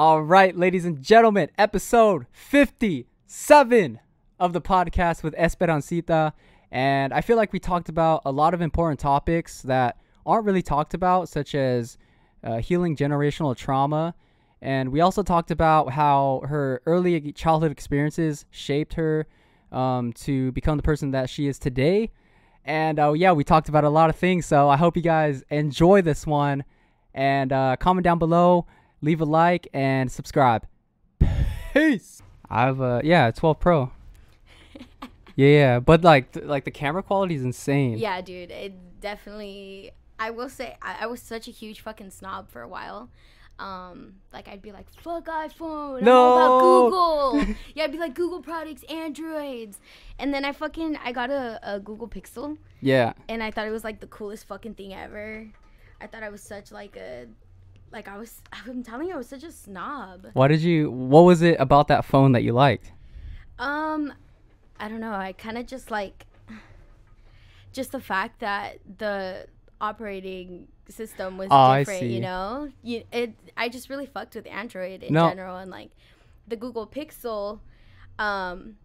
All right, ladies and gentlemen, episode 57 of the podcast with Esperancita. And I feel like we talked about a lot of important topics that aren't really talked about, such as uh, healing generational trauma. And we also talked about how her early childhood experiences shaped her um, to become the person that she is today. And uh, yeah, we talked about a lot of things. So I hope you guys enjoy this one. And uh, comment down below, leave a like, and subscribe. Peace. I have a yeah, 12 Pro. yeah, yeah, but like th- like the camera quality is insane. Yeah, dude, it definitely. I will say I, I was such a huge fucking snob for a while. Um, like I'd be like, "Fuck iPhone, No. about Google." yeah, I'd be like, "Google products, Androids," and then I fucking I got a, a Google Pixel, Yeah. and I thought it was like the coolest fucking thing ever. I thought I was such like a, like I was. I'm telling you, I was such a snob. Why did you? What was it about that phone that you liked? Um, I don't know. I kind of just like just the fact that the operating system was Oh, different. You know, you it. I just really fucked with Android in No. general, and like the Google Pixel. Um,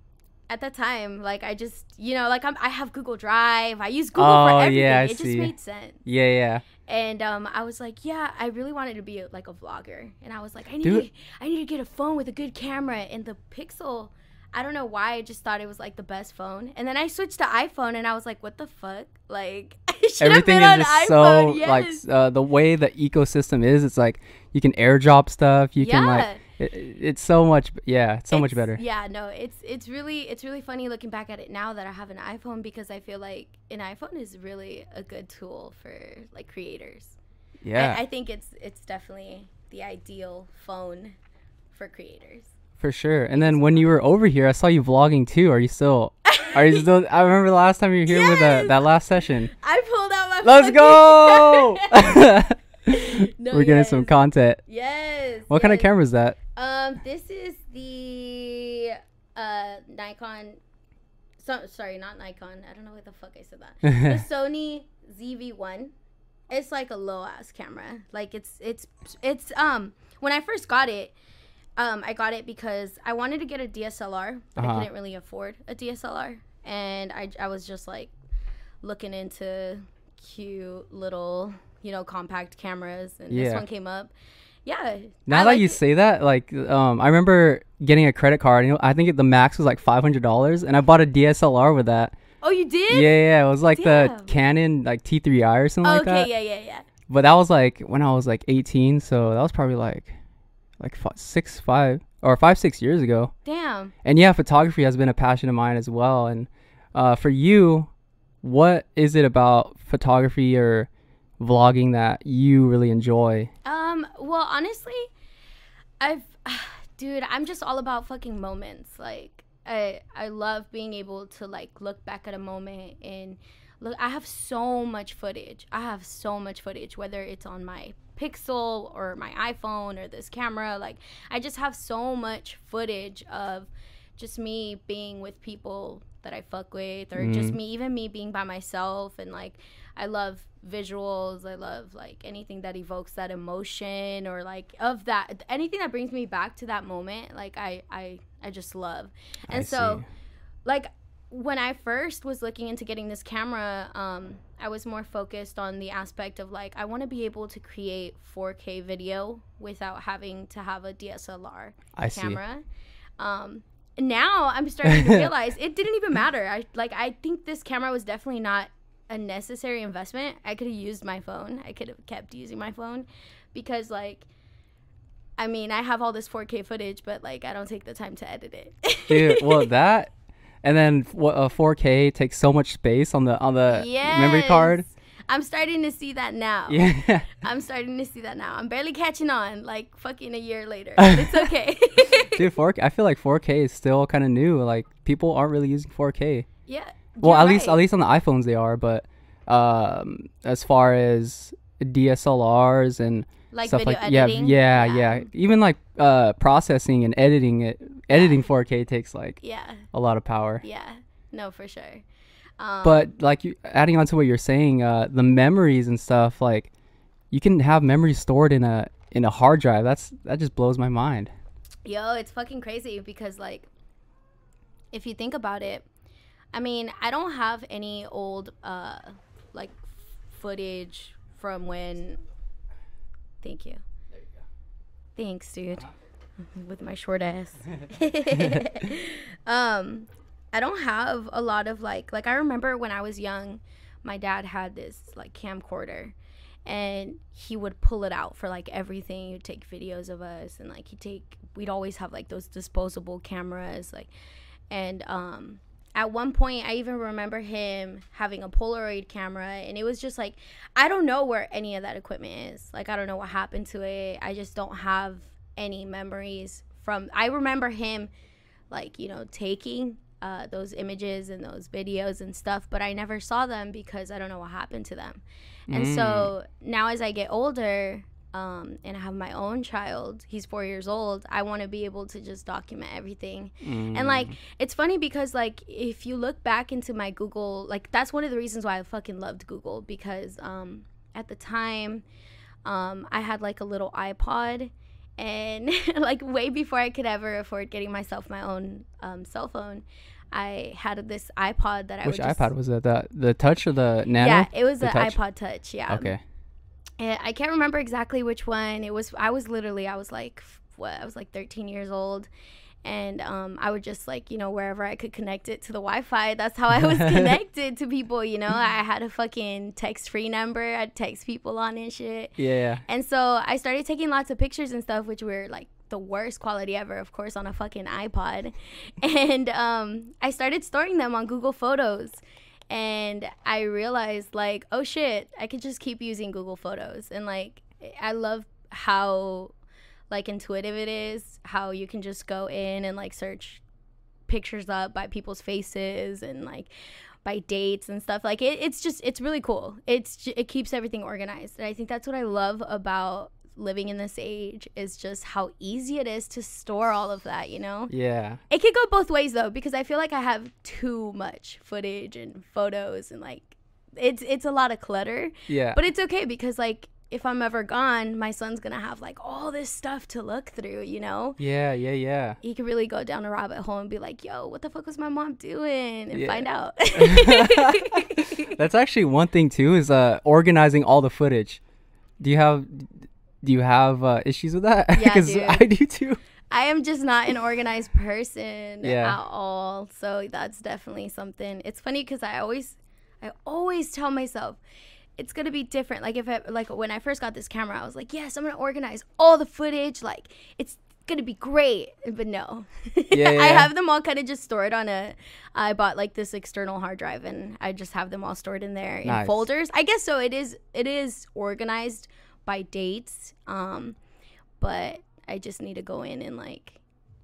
at that time, like I just you know like I'm I have Google Drive. I use Google Oh, for everything. yeah, I it just made sense. Yeah, yeah. And um, I was like, yeah, I really wanted to be like a vlogger, and I was like, I need, Dude. to, I need to get a phone with a good camera. And the Pixel, I don't know why, I just thought it was like the best phone. And then I switched to iPhone, and I was like, what the fuck? Like, I should have Everything is just iPhone. so yes. like uh, the way the ecosystem is. It's like you can airdrop stuff. You can like Yeah. It, it's so much. Yeah, it's so much better. Yeah, no, it's it's really it's really funny looking back at it now that I have an iPhone because I feel like an iPhone is really a good tool for like creators. Yeah, I, I think it's it's definitely the ideal phone for creators. for sure. And then when you were over here, I saw you vlogging too. Are you still? Are you still? I remember the last time you were here with uh, Yes! that last session. I pulled out my phone. Let's go. No, we're getting some content. Yes. What kind of camera is that? Um, this is the uh Nikon. So sorry, not Nikon. I don't know what the fuck I said that. the Sony ZV-1. It's like a low ass camera. Like it's it's it's um when I first got it, um I got it because I wanted to get a DSLR, but Uh-huh. I couldn't really afford a DSLR, and I I was just like looking into cute little you know compact cameras, and this one came up. Yeah. Now I that like you it. say that, like, um, I remember getting a credit card. You know, I think the max was like five hundred dollars, and I bought a DSLR with that. Oh, you did? Yeah, yeah, it was like the Canon like T3i or something like okay, that. Okay, yeah, yeah, yeah. But that was like when I was like eighteen, so that was probably like, like five, six, five, or five, six years ago. Damn. And yeah, photography has been a passion of mine as well. And uh, for you, what is it about photography or vlogging that you really enjoy? Um, well, honestly, I've dude, I'm just all about fucking moments. Like I I love being able to like look back at a moment and look I have so much footage. I have so much footage whether it's on my Pixel or my iPhone or this camera. Like I just have so much footage of just me being with people that I fuck with or just me even me being by myself and like I love visuals. I love like anything that evokes that emotion or like of that anything that brings me back to that moment. Like I I I just love. And I so see. like when I first was looking into getting this camera, um, I was more focused on the aspect of like I want to be able to create 4K video without having to have a DSLR I see. camera. Um, now I'm starting to realize it didn't even matter. I like I think this camera was definitely not a necessary investment. I could have used my phone. I could have kept using my phone because like I mean, I have all this 4K footage, but like I don't take the time to edit it. Dude, well that, and then what? Uh, 4K takes so much space on the on the memory card. I'm starting to see that now. Yeah. I'm starting to see that now. I'm barely catching on, like fucking a year later. But it's okay. Dude, 4K. I feel like 4K is still kind of new. Like people aren't really using 4K. yeah. Well, you're at least right. at least on the iPhones they are, but um, as far as DSLRs and like stuff video like yeah, editing. yeah, yeah, even like uh processing and editing it, editing 4K takes like Yeah. a lot of power. Yeah. No, for sure. Um, But like you, adding on to what you're saying, uh, the memories and stuff, like you can have memories stored in a in a hard drive. That's that just blows my mind. Yo, it's fucking crazy because like if you think about it, I mean, I don't have any old uh like footage from when Thank you. There you go. Thanks, dude. With my short ass. um I don't have a lot of like like I remember when I was young, my dad had this like camcorder and he would pull it out for like everything. He'd take videos of us and like he'd take we'd always have like those disposable cameras like and um at one point i even remember him having a polaroid camera and it was just like i don't know where any of that equipment is. Like i don't know what happened to it. I just don't have any memories from i remember him like you know taking uh, those images and those videos and stuff but i never saw them because i don't know what happened to them. And Mm. so now as i get older um, and i have my own child he's four years old i want to be able to just document everything and like Mm. it's funny because like if you look back into my Google, like that's one of the reasons why I fucking loved Google because um at the time um I had like a little iPod and like way before I could ever afford getting myself my own um, cell phone, I had this iPod that I which would just, was it? The the Touch or the Nano? Yeah, it was The Touch? iPod Touch. Yeah. Okay. I can't remember exactly which one. It was I was literally I was like what I was like 13 years old and um, I would just like you know wherever I could connect it to the Wi-Fi. That's how I was connected to people. You know, I had a fucking text-free number. I'd text people on and shit. Yeah. And so I started taking lots of pictures and stuff, which were like the worst quality ever, of course, on a fucking iPod. And um, I started storing them on Google Photos. And I realized, like, oh shit, I could just keep using Google Photos. And like, I love how like intuitive it is, how you can just go in and like search pictures up by people's faces and like by dates and stuff. Like it, it's just it's really cool. It's it keeps everything organized. And i think that's what i love about living in this age is just how easy it is to store all of that you know Yeah. it could go both ways though because i feel like i have too much footage and photos and like it's it's a lot of clutter Yeah. but it's okay because like if i'm ever gone my son's gonna have like all this stuff to look through you know yeah, yeah, yeah. he could really go down a rabbit hole and be like, "Yo, what the fuck was my mom doing?" and Yeah. find out. That's actually one thing too is uh organizing all the footage. Do you have do you have uh, issues with that? Yeah, 'Cause dude. I do too. I am just not an organized person Yeah. at all, so that's definitely something. It's funny because I always, I always tell myself. It's gonna be different. Like if I, like when I first got this camera, I was like, "Yes, I'm gonna organize all the footage. Like it's gonna be great." But no, Yeah, I yeah. have them all kind of just stored on a. I bought like this external hard drive, and I just have them all stored in there in Nice. folders. I guess so. It is. It is organized by dates. Um, but I just need to go in and like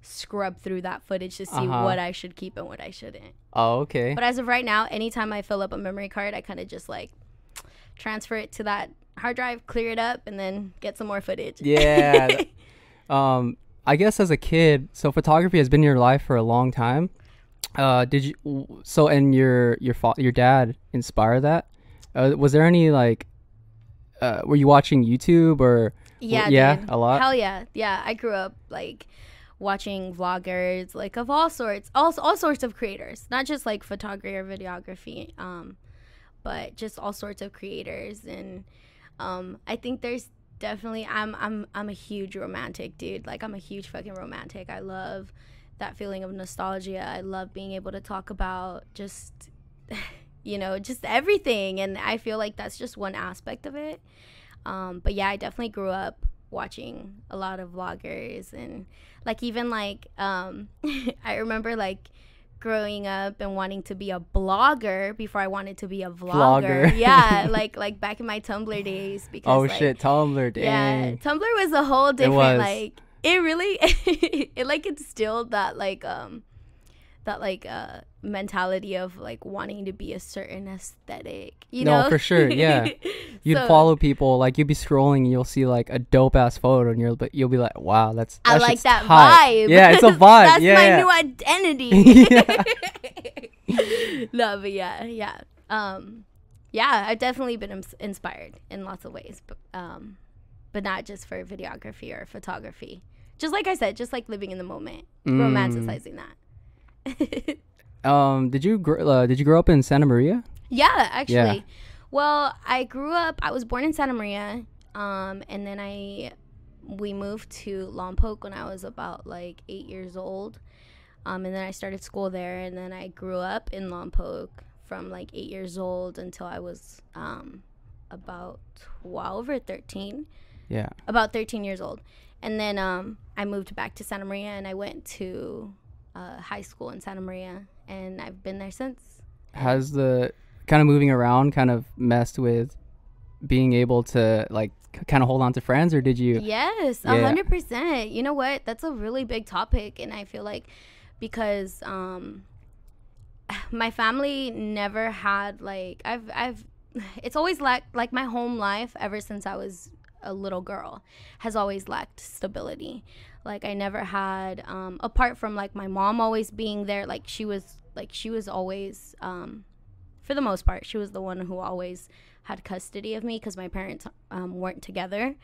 scrub through that footage to see Uh-huh. what I should keep and what I shouldn't. Oh, okay. But as of right now, anytime I fill up a memory card, I kind of just like transfer it to that hard drive, clear it up, and then get some more footage. Yeah. um I guess as a kid, so photography has been in your life for a long time. Uh did you so and your your fa- your dad inspire that? Uh, was there any like uh were you watching YouTube or yeah, yeah, dude. a lot? Hell yeah, yeah. I grew up like watching vloggers, like of all sorts, all all sorts of creators, not just like photography or videography, um, but just all sorts of creators. And um, I think there's definitely I'm I'm I'm a huge romantic dude. Like I'm a huge fucking romantic. I love that feeling of nostalgia. I love being able to talk about just you know just everything, and I feel like that's just one aspect of it. Um, but yeah, I definitely grew up watching a lot of vloggers and like even like um, I remember like growing up and wanting to be a blogger before I wanted to be a vlogger. Vlogger. yeah, like like back in my Tumblr days because Oh like, shit, Tumblr, days. yeah. Tumblr was a whole different was. like it really it like instilled that like um that like uh mentality of like wanting to be a certain aesthetic you No, know for sure, yeah. You'd So- follow people like you'd be scrolling and you'll see like a dope ass photo and you'll be you'll be like, wow, that's I like that tight." vibe. Yeah, it's a vibe. That's yeah, my yeah. new identity. Yeah. no, but yeah, yeah. Um, yeah, I've definitely been ins- inspired in lots of ways. But um, but not just for videography or photography. Just like I said, just like living in the moment, Mm. romanticizing that. Um, did you gr- uh, did you grow up in Santa Maria? Yeah, actually. Yeah. Well, I grew up. I was born in Santa Maria, um, and then I we moved to Lompoc when I was about like eight years old, um, and then I started school there, and then I grew up in Lompoc from like eight years old until I was um, about twelve or thirteen Yeah. about 13 years old. And then um, I moved back to Santa Maria and I went to uh, high school in Santa Maria. And I've been there since. Has the kind of moving around kind of messed with being able to like kind of hold on to friends, or did you? Yes, a Yeah. hundred percent. You know what? That's a really big topic, and I feel like because um, my family never had like I've I've it's always lacked like my home life ever since I was a little girl has always lacked stability. Like I never had um, apart from like my mom always being there. Like she was like she was always um, for the most part she was the one who always had custody of me because my parents um, weren't together.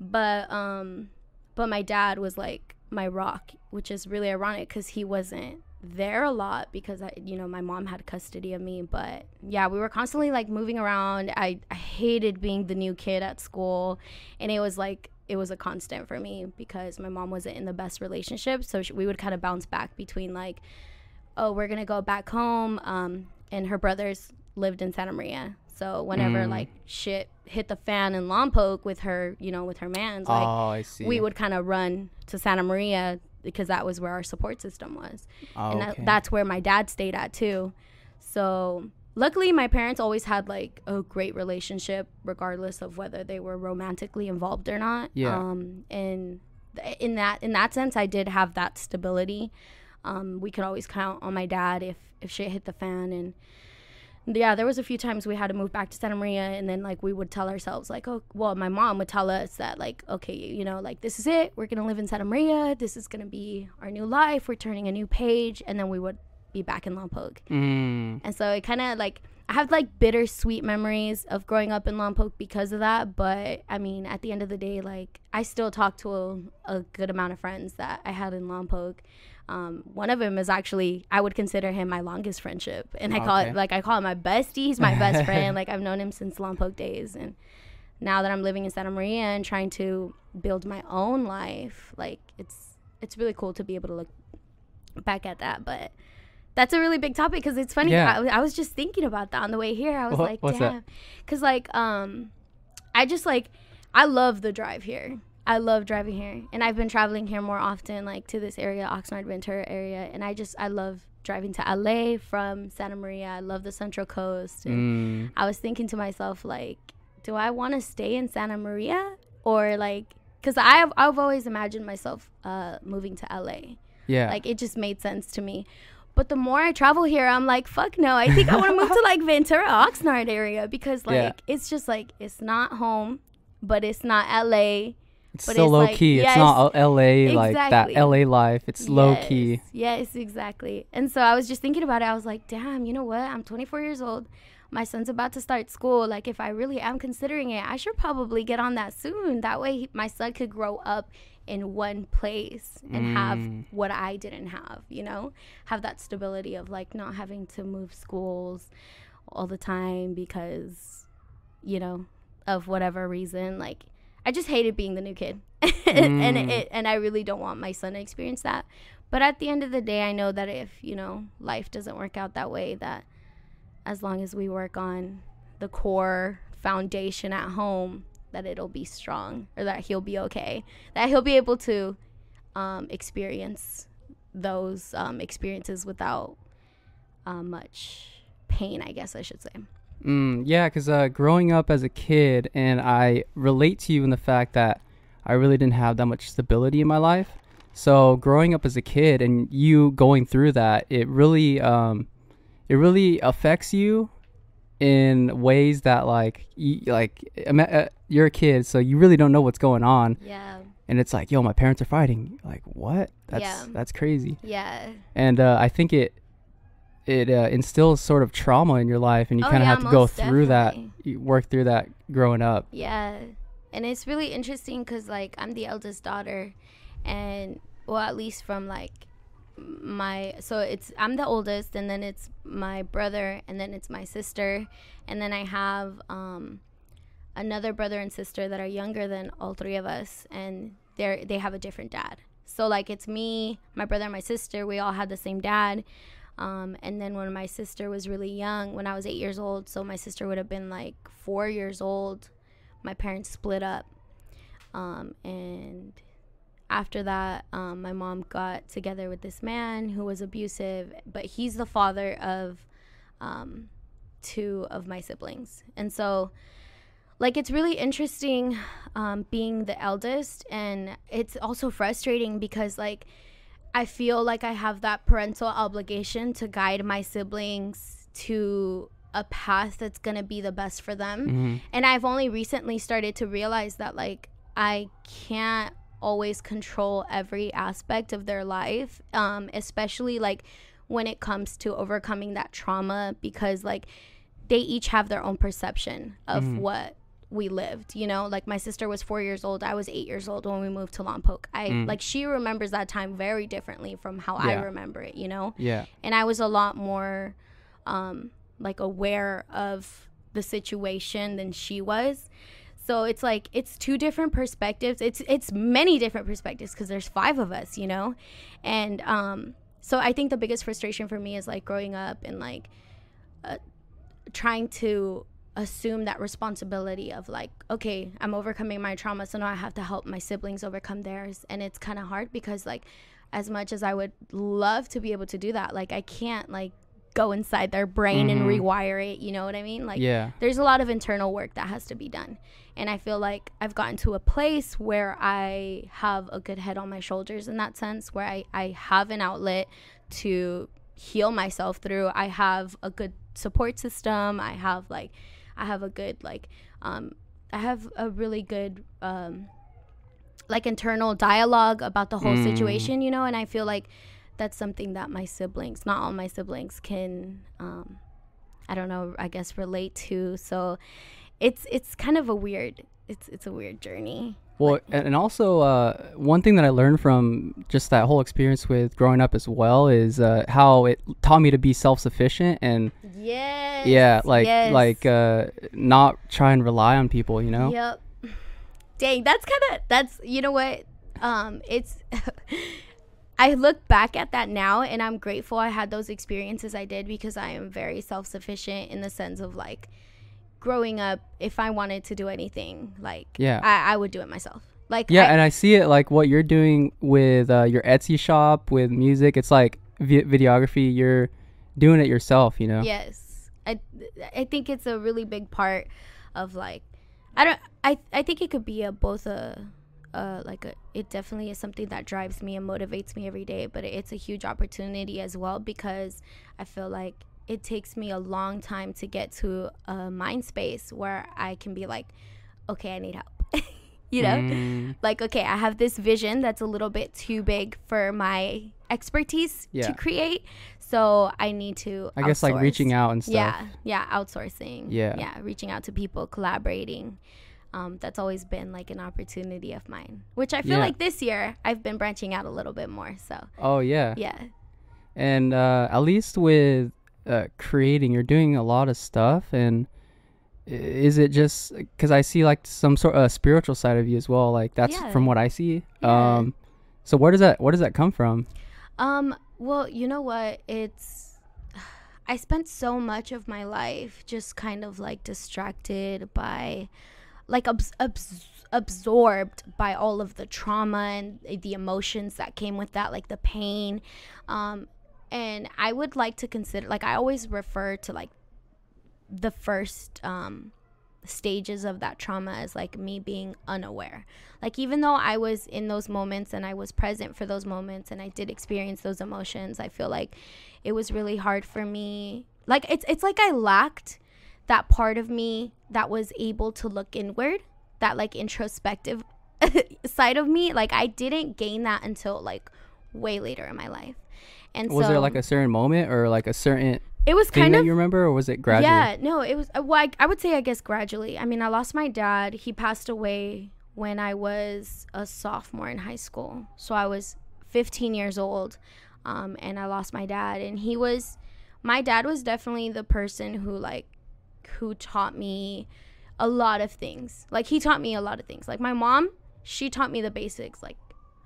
But um but my dad was like my rock which is really ironic because he wasn't there a lot because I, you know my mom had custody of me. But yeah we were constantly like moving around. I, I hated being the new kid at school. And it was like it was a constant for me because my mom wasn't in the best relationship so sh we would kind of bounce back between like oh we're gonna go back home um and her brothers lived in santa maria so whenever Mm. like shit hit the fan in lompoc with her you know with her mans like oh, I see. we would kind of run to Santa Maria because that was where our support system was. Oh, and that, okay. that's where my dad stayed at too. So luckily, my parents always had like a great relationship, regardless of whether they were romantically involved or not. Yeah. Um, and th- in that in that sense, I did have that stability. Um, we could always count on my dad if if shit hit the fan and yeah, there was a few times we had to move back to Santa Maria, and then like we would tell ourselves like, oh, well, my mom would tell us that like, okay, you know, like this is it. We're gonna live in Santa Maria. This is gonna be our new life. We're turning a new page, and then we would be back in Lompoc. Mm, And so it kind of like I have like bittersweet memories of growing up in Lompoc because of that. But I mean, at the end of the day, like I still talk to a, a good amount of friends that I had in Lompoc. Um, one of them is actually I would consider him my longest friendship, and I call Okay. it like I call him my bestie. He's my best friend. Like I've known him since Lompoc days, and now that I'm living in Santa Maria and trying to build my own life, like it's it's really cool to be able to look back at that. But that's a really big topic because it's funny. Yeah. I, I was just thinking about that on the way here. I was What- like, damn, because like um, I just like I love the drive here. I love driving here, and I've been traveling here more often, like to this area, Oxnard, Ventura area, and I just I love driving to LA from Santa Maria. I love the Central Coast, and mm, I was thinking to myself, like, do I want to stay in Santa Maria or like, because I've I've always imagined myself uh, moving to LA. yeah. Like it just made sense to me. But the more I travel here, I'm like, fuck no. I think I want to move to like Ventura, Oxnard area because like Yeah. it's just like it's not home, but it's not LA. it's but still it's low like- key. yes, it's not LA like that. LA life. It's low key. Yes, exactly. And so I was just thinking about it. I was like, damn, you know what? I'm 24 years old. My son's about to start school. Like, if I really am considering it, I should probably get on that soon. That way, he- my son could grow up in one place and have Mm. what I didn't have, you know? Have that stability of like not having to move schools all the time because, you know, of whatever reason. Like, I just hated being the new kid. and Mm. it, and I really don't want my son to experience that. But at the end of the day, I know that if, you know, life doesn't work out that way, that as long as we work on the core foundation at home, that it'll be strong or that he'll be okay. That he'll be able to um, experience those um, experiences without uh, much pain, I guess I should say. Mm, yeah, because uh, growing up as a kid, and I relate to you in the fact that I really didn't have that much stability in my life. So growing up as a kid and you going through that, it really, um, it really affects you in ways that like, you, like uh, you're a kid, so you really don't know what's going on, Yeah. and it's like, yo, my parents are fighting. Like, what? That's Yeah. that's crazy. Yeah. and uh, I think it it uh, instills sort of trauma in your life, and you Oh, kind of yeah, have to go through that, definitely. you work through that growing up. Yeah. and it's really interesting because like I'm the eldest daughter, and well, at least from like my so it's I'm the oldest, and then it's my brother, and then it's my sister, and then I have um another brother and sister that are younger than all three of us, and they're they have a different dad. So like it's me, my brother, and my sister. We all had the same dad. Um, and then when my sister was really young, when I was eight years old, so my sister would have been like four years old, my parents split up. Um, and after that, um, my mom got together with this man who was abusive, but he's the father of um, two of my siblings. And so, like, it's really interesting um, being the eldest, and it's also frustrating because, like, I feel like I have that parental obligation to guide my siblings to a path that's going to be the best for them. Mm-hmm. And I've only recently started to realize that like I can't always control every aspect of their life, um especially like when it comes to overcoming that trauma because like they each have their own perception of Mhm. what we lived you know like my sister was four years old i was eight years old when we moved to lompoc i Mm. like she remembers that time very differently from how i remember it you know Yeah. and I was a lot more um like aware of the situation than she was. So it's like it's two different perspectives. It's it's many different perspectives because there's five of us, you know. And um so I think the biggest frustration for me is like growing up and like uh, trying to assume that responsibility of like okay i'm overcoming my trauma so now i have to help my siblings overcome theirs. And it's kind of hard because like as much as i would love to be able to do that like i can't like go inside their brain and Mhm. rewire it you know what i mean? Like yeah. there's a lot of internal work that has to be done. And i feel like i've gotten to a place where i have a good head on my shoulders in that sense where i, I have an outlet to heal myself through. I have a good support system. I have like i have a good like um i have a really good um like internal dialogue about the whole Mm. situation you know and i feel like that's something that my siblings not all my siblings can um I don't know, I guess relate to. So it's it's kind of a weird it's it's a weird journey. Well, and also uh, one thing that I learned from just that whole experience with growing up as well is uh, how it taught me to be self-sufficient and Yes. yeah, like yes. like uh, not try and rely on people. You know. Yep. Dang, that's kind of that's you know what? Um it's I look back at that now and I'm grateful I had those experiences I did because I am very self-sufficient in the sense of like growing up if I wanted to do anything like Yeah. I, I would do it myself. Like Yeah, I, and I see it like what you're doing with uh, your Etsy shop with music. It's like vi- videography. You're doing it yourself. You know. Yes. I I think it's a really big part of like I don't I I think it could be a both a uh like a it definitely is something that drives me and motivates me every day, but it's a huge opportunity as well because I feel like it takes me a long time to get to a mind space where I can be like, okay, I need help. you know? Mm, like okay i have this vision that's a little bit too big for my expertise Yeah. to create so i need to I guess like reaching out and stuff. yeah yeah outsourcing Yeah. yeah reaching out to people collaborating um, that's always been like an opportunity of mine which i feel Yeah. like this year i've been branching out a little bit more so Oh yeah. yeah And uh, at least with uh, creating, you're doing a lot of stuff. And is it just because I see like some sort of spiritual side of you as well? Like that's Yeah. from what I see. Yeah. Um, so where does that where does that come from? Um, well, you know what? It's I spent so much of my life just kind of like distracted by like abs- abs- absorbed by all of the trauma and the emotions that came with that, like the pain. Um and I would like to consider like I always refer to like the first um stages of that trauma as like me being unaware. Like even though I was in those moments and I was present for those moments and I did experience those emotions, I feel like it was really hard for me. Like it's it's like I lacked that part of me that was able to look inward, that like introspective side of me. Like I didn't gain that until like way later in my life. And Was so there like a certain moment or like a certain it was thing kind that of you remember, or was it gradual? Yeah, no, it was. uh, Well, I, I would say I guess gradually. I mean, I lost my dad. He passed away when I was a sophomore in high school. So I was 15 years old, um, and I lost my dad. And he was, my dad was definitely the person who like, who taught me a lot of things. Like he taught me a lot of things. Like my mom, she taught me the basics, like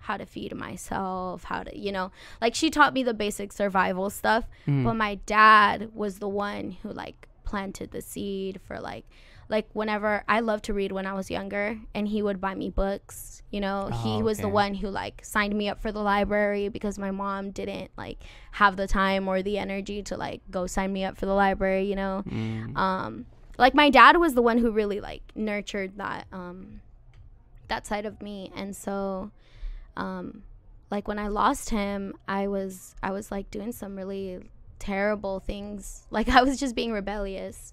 how to feed myself, how to, you know, like she taught me the basic survival stuff. Mm. But my dad was the one who like planted the seed for like like whenever I loved to read when I was younger and he would buy me books, you know, he Oh, was the one who like signed me up for the library because my mom didn't like have the time or the energy to like go sign me up for the library, you know Mm. um like my dad was the one who really like nurtured that um that side of me and so um like when i lost him i was i was like doing some really terrible things like i was just being rebellious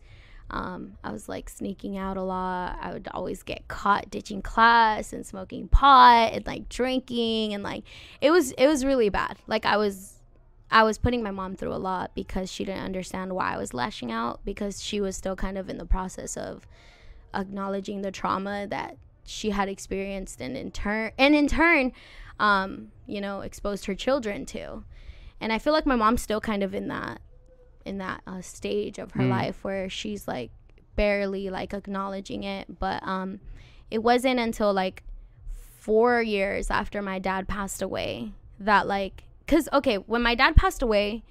um, I was like sneaking out a lot. I would always get caught ditching class and smoking pot and like drinking and like it was it was really bad. Like I was I was putting my mom through a lot because she didn't understand why I was lashing out because she was still kind of in the process of acknowledging the trauma that she had experienced and in turn and in turn um, you know, exposed her children to. And I feel like my mom's still kind of in that in that uh, stage of her Mm. life where she's like barely like acknowledging it, but um it wasn't until like 4 years after my dad passed away that like cuz okay, when my dad passed away,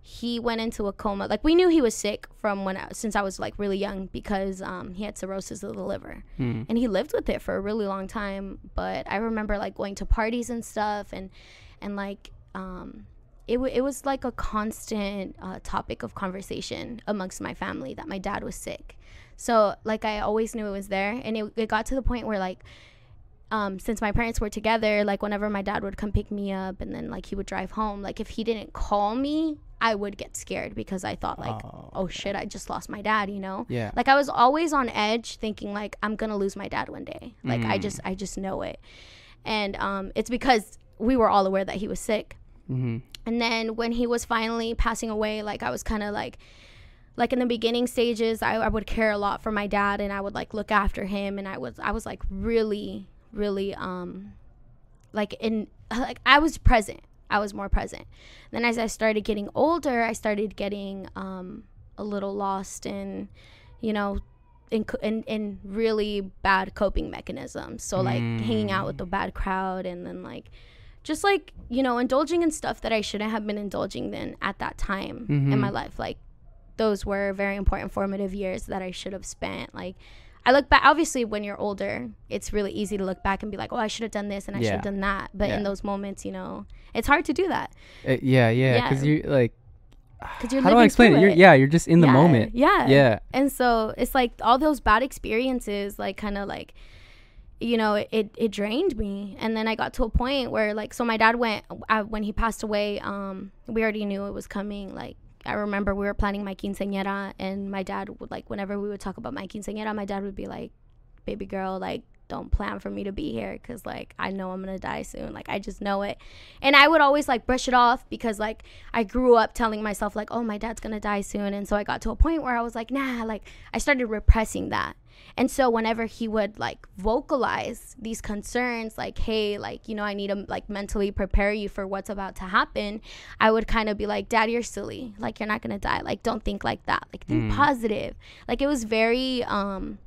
he went into a coma. Like we knew he was sick from when I, since I was like really young because um, he had cirrhosis of the liver, Mm. and he lived with it for a really long time. But I remember like going to parties and stuff, and and like um, it w- it was like a constant uh, topic of conversation amongst my family that my dad was sick. So like I always knew it was there, and it, it got to the point where like um, since my parents were together, like whenever my dad would come pick me up and then like he would drive home, like if he didn't call me, I would get scared because I thought like, Oh, oh, shit, I just lost my dad, you know? Yeah. Like I was always on edge thinking like I'm to lose my dad one day. Like I Mm. just I just know it. And um it's because we were all aware that he was sick. Mm-hmm. And then when he was finally passing away, like I was kind of like, like in the beginning stages, I, I would care a lot for my dad, and I would like look after him, and I was I was like really, really um, like in like I was present. I was more present. Then as I started getting older, I started getting um a little lost in, you know. In, in, in really bad coping mechanisms so like hanging out with the bad crowd and then like just like you know indulging in stuff that i shouldn't have been indulging in at that time in Mhm. my life like those were very important formative years that i should have spent like i look back obviously when you're older it's really easy to look back and be like oh i should have done this and i should have done that but Yeah. in those moments you know it's hard to do that Uh, yeah, yeah, because Yeah. you like. because you're How do I explain it? through You're, yeah, you're just in the Yeah, moment. yeah Yeah. and so it's like all those bad experiences like kind of like you know it, it, it drained me and then i got to a point where like so my dad went uh, when he passed away um we already knew it was coming like i remember we were planning my quinceañera and my dad would like whenever we would talk about my quinceañera my dad would be like baby girl like don't plan for me to be here because like i know i'm gonna die soon. Like i just know it. And i would always like brush it off because like i grew up telling myself like oh my dad's gonna die soon. And so i got to a point where i was like nah like i started repressing that and so whenever he would like vocalize these concerns like hey like you know i need to like mentally prepare you for what's about to happen i would kind of be like dad you're silly. Like you're not gonna die. Like don't think like that. Like think Mm. positive. Like it was very um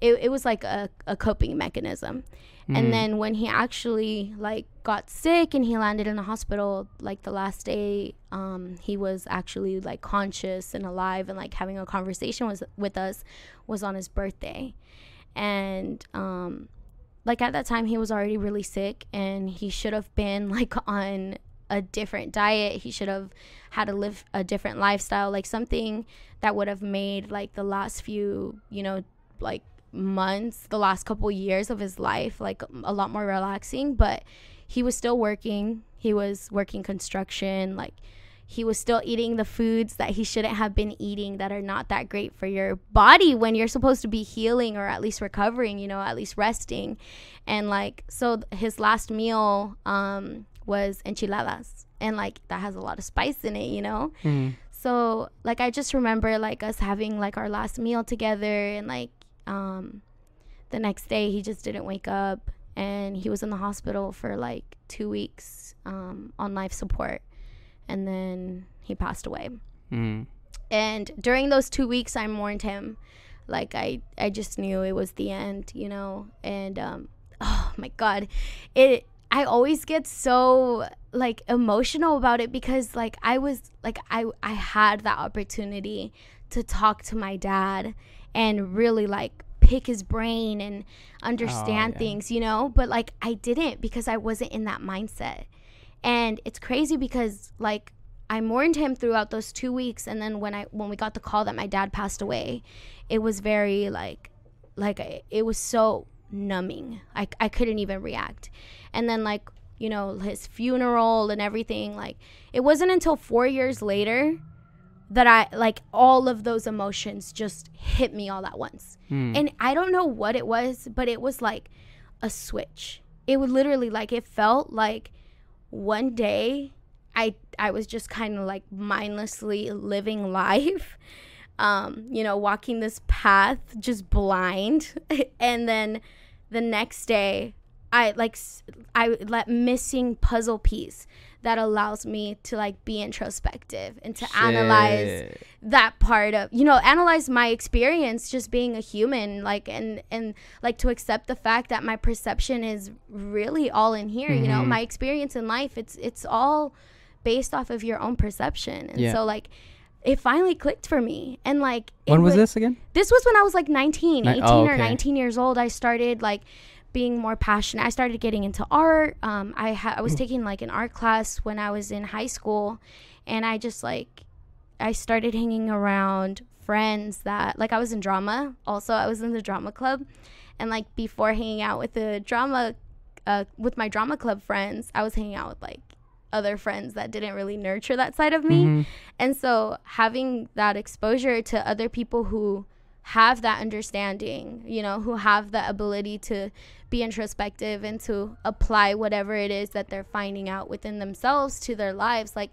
it, it was like a, a coping mechanism. Mhm. and then when he actually like got sick and he landed in the hospital like the last day um he was actually like conscious and alive and like having a conversation was with us was on his birthday. And um like at that time he was already really sick and he should have been like on a different diet. He should have had to live a different lifestyle like something that would have made like the last few you know like months the last couple years of his life like a lot more relaxing but he was still working. He was working construction like he was still eating the foods that he shouldn't have been eating that are not that great for your body when you're supposed to be healing or at least recovering you know at least resting. And like so his last meal um was enchiladas. And like that has a lot of spice in it you know? Mhm. so like I just remember like us having like our last meal together and like um the next day he just didn't wake up and he was in the hospital for like 2 weeks um on life support and then he passed away. Mm. And during those 2 weeks I mourned him. Like I I just knew it was the end, you know. And um oh my god. It I always get so like emotional about it because like I was like I I had that opportunity to talk to my dad and really like pick his brain and understand yeah. things, you know? But like I didn't because I wasn't in that mindset. And it's crazy because like I mourned him throughout those 2 weeks and then when I when we got the call that my dad passed away, it was very like like I- it was so numbing. I I couldn't even react. And then like, you know, his funeral and everything like it wasn't until 4 years later that I like all of those emotions just hit me all at once. Mm. And I don't know what it was, but it was like a switch. It would literally like it felt like one day I I was just kind of like mindlessly living life. Um, you know, walking this path just blind. and then the next day I like I let missing puzzle piece that allows me to like be introspective and to analyze that part of you know analyze my experience just being a human like and and like to accept the fact that my perception is really all in here you know Mhm. my experience in life it's it's all based off of your own perception and Yeah. so like it finally clicked for me and like When was wa- this again? this was when I was like 19, Ni- 18 oh, or 19 years old. I started like being more passionate. I started getting into art. Um, I ha- I was taking like an art class when I was in high school, and I just like I started hanging around friends that like I was in drama. Also, I was in the drama club, and like before hanging out with the drama, uh, with my drama club friends, I was hanging out with like other friends that didn't really nurture that side of me. Mhm. And so having that exposure to other people who have that understanding, you know, who have the ability to be introspective and to apply whatever it is that they're finding out within themselves to their lives, like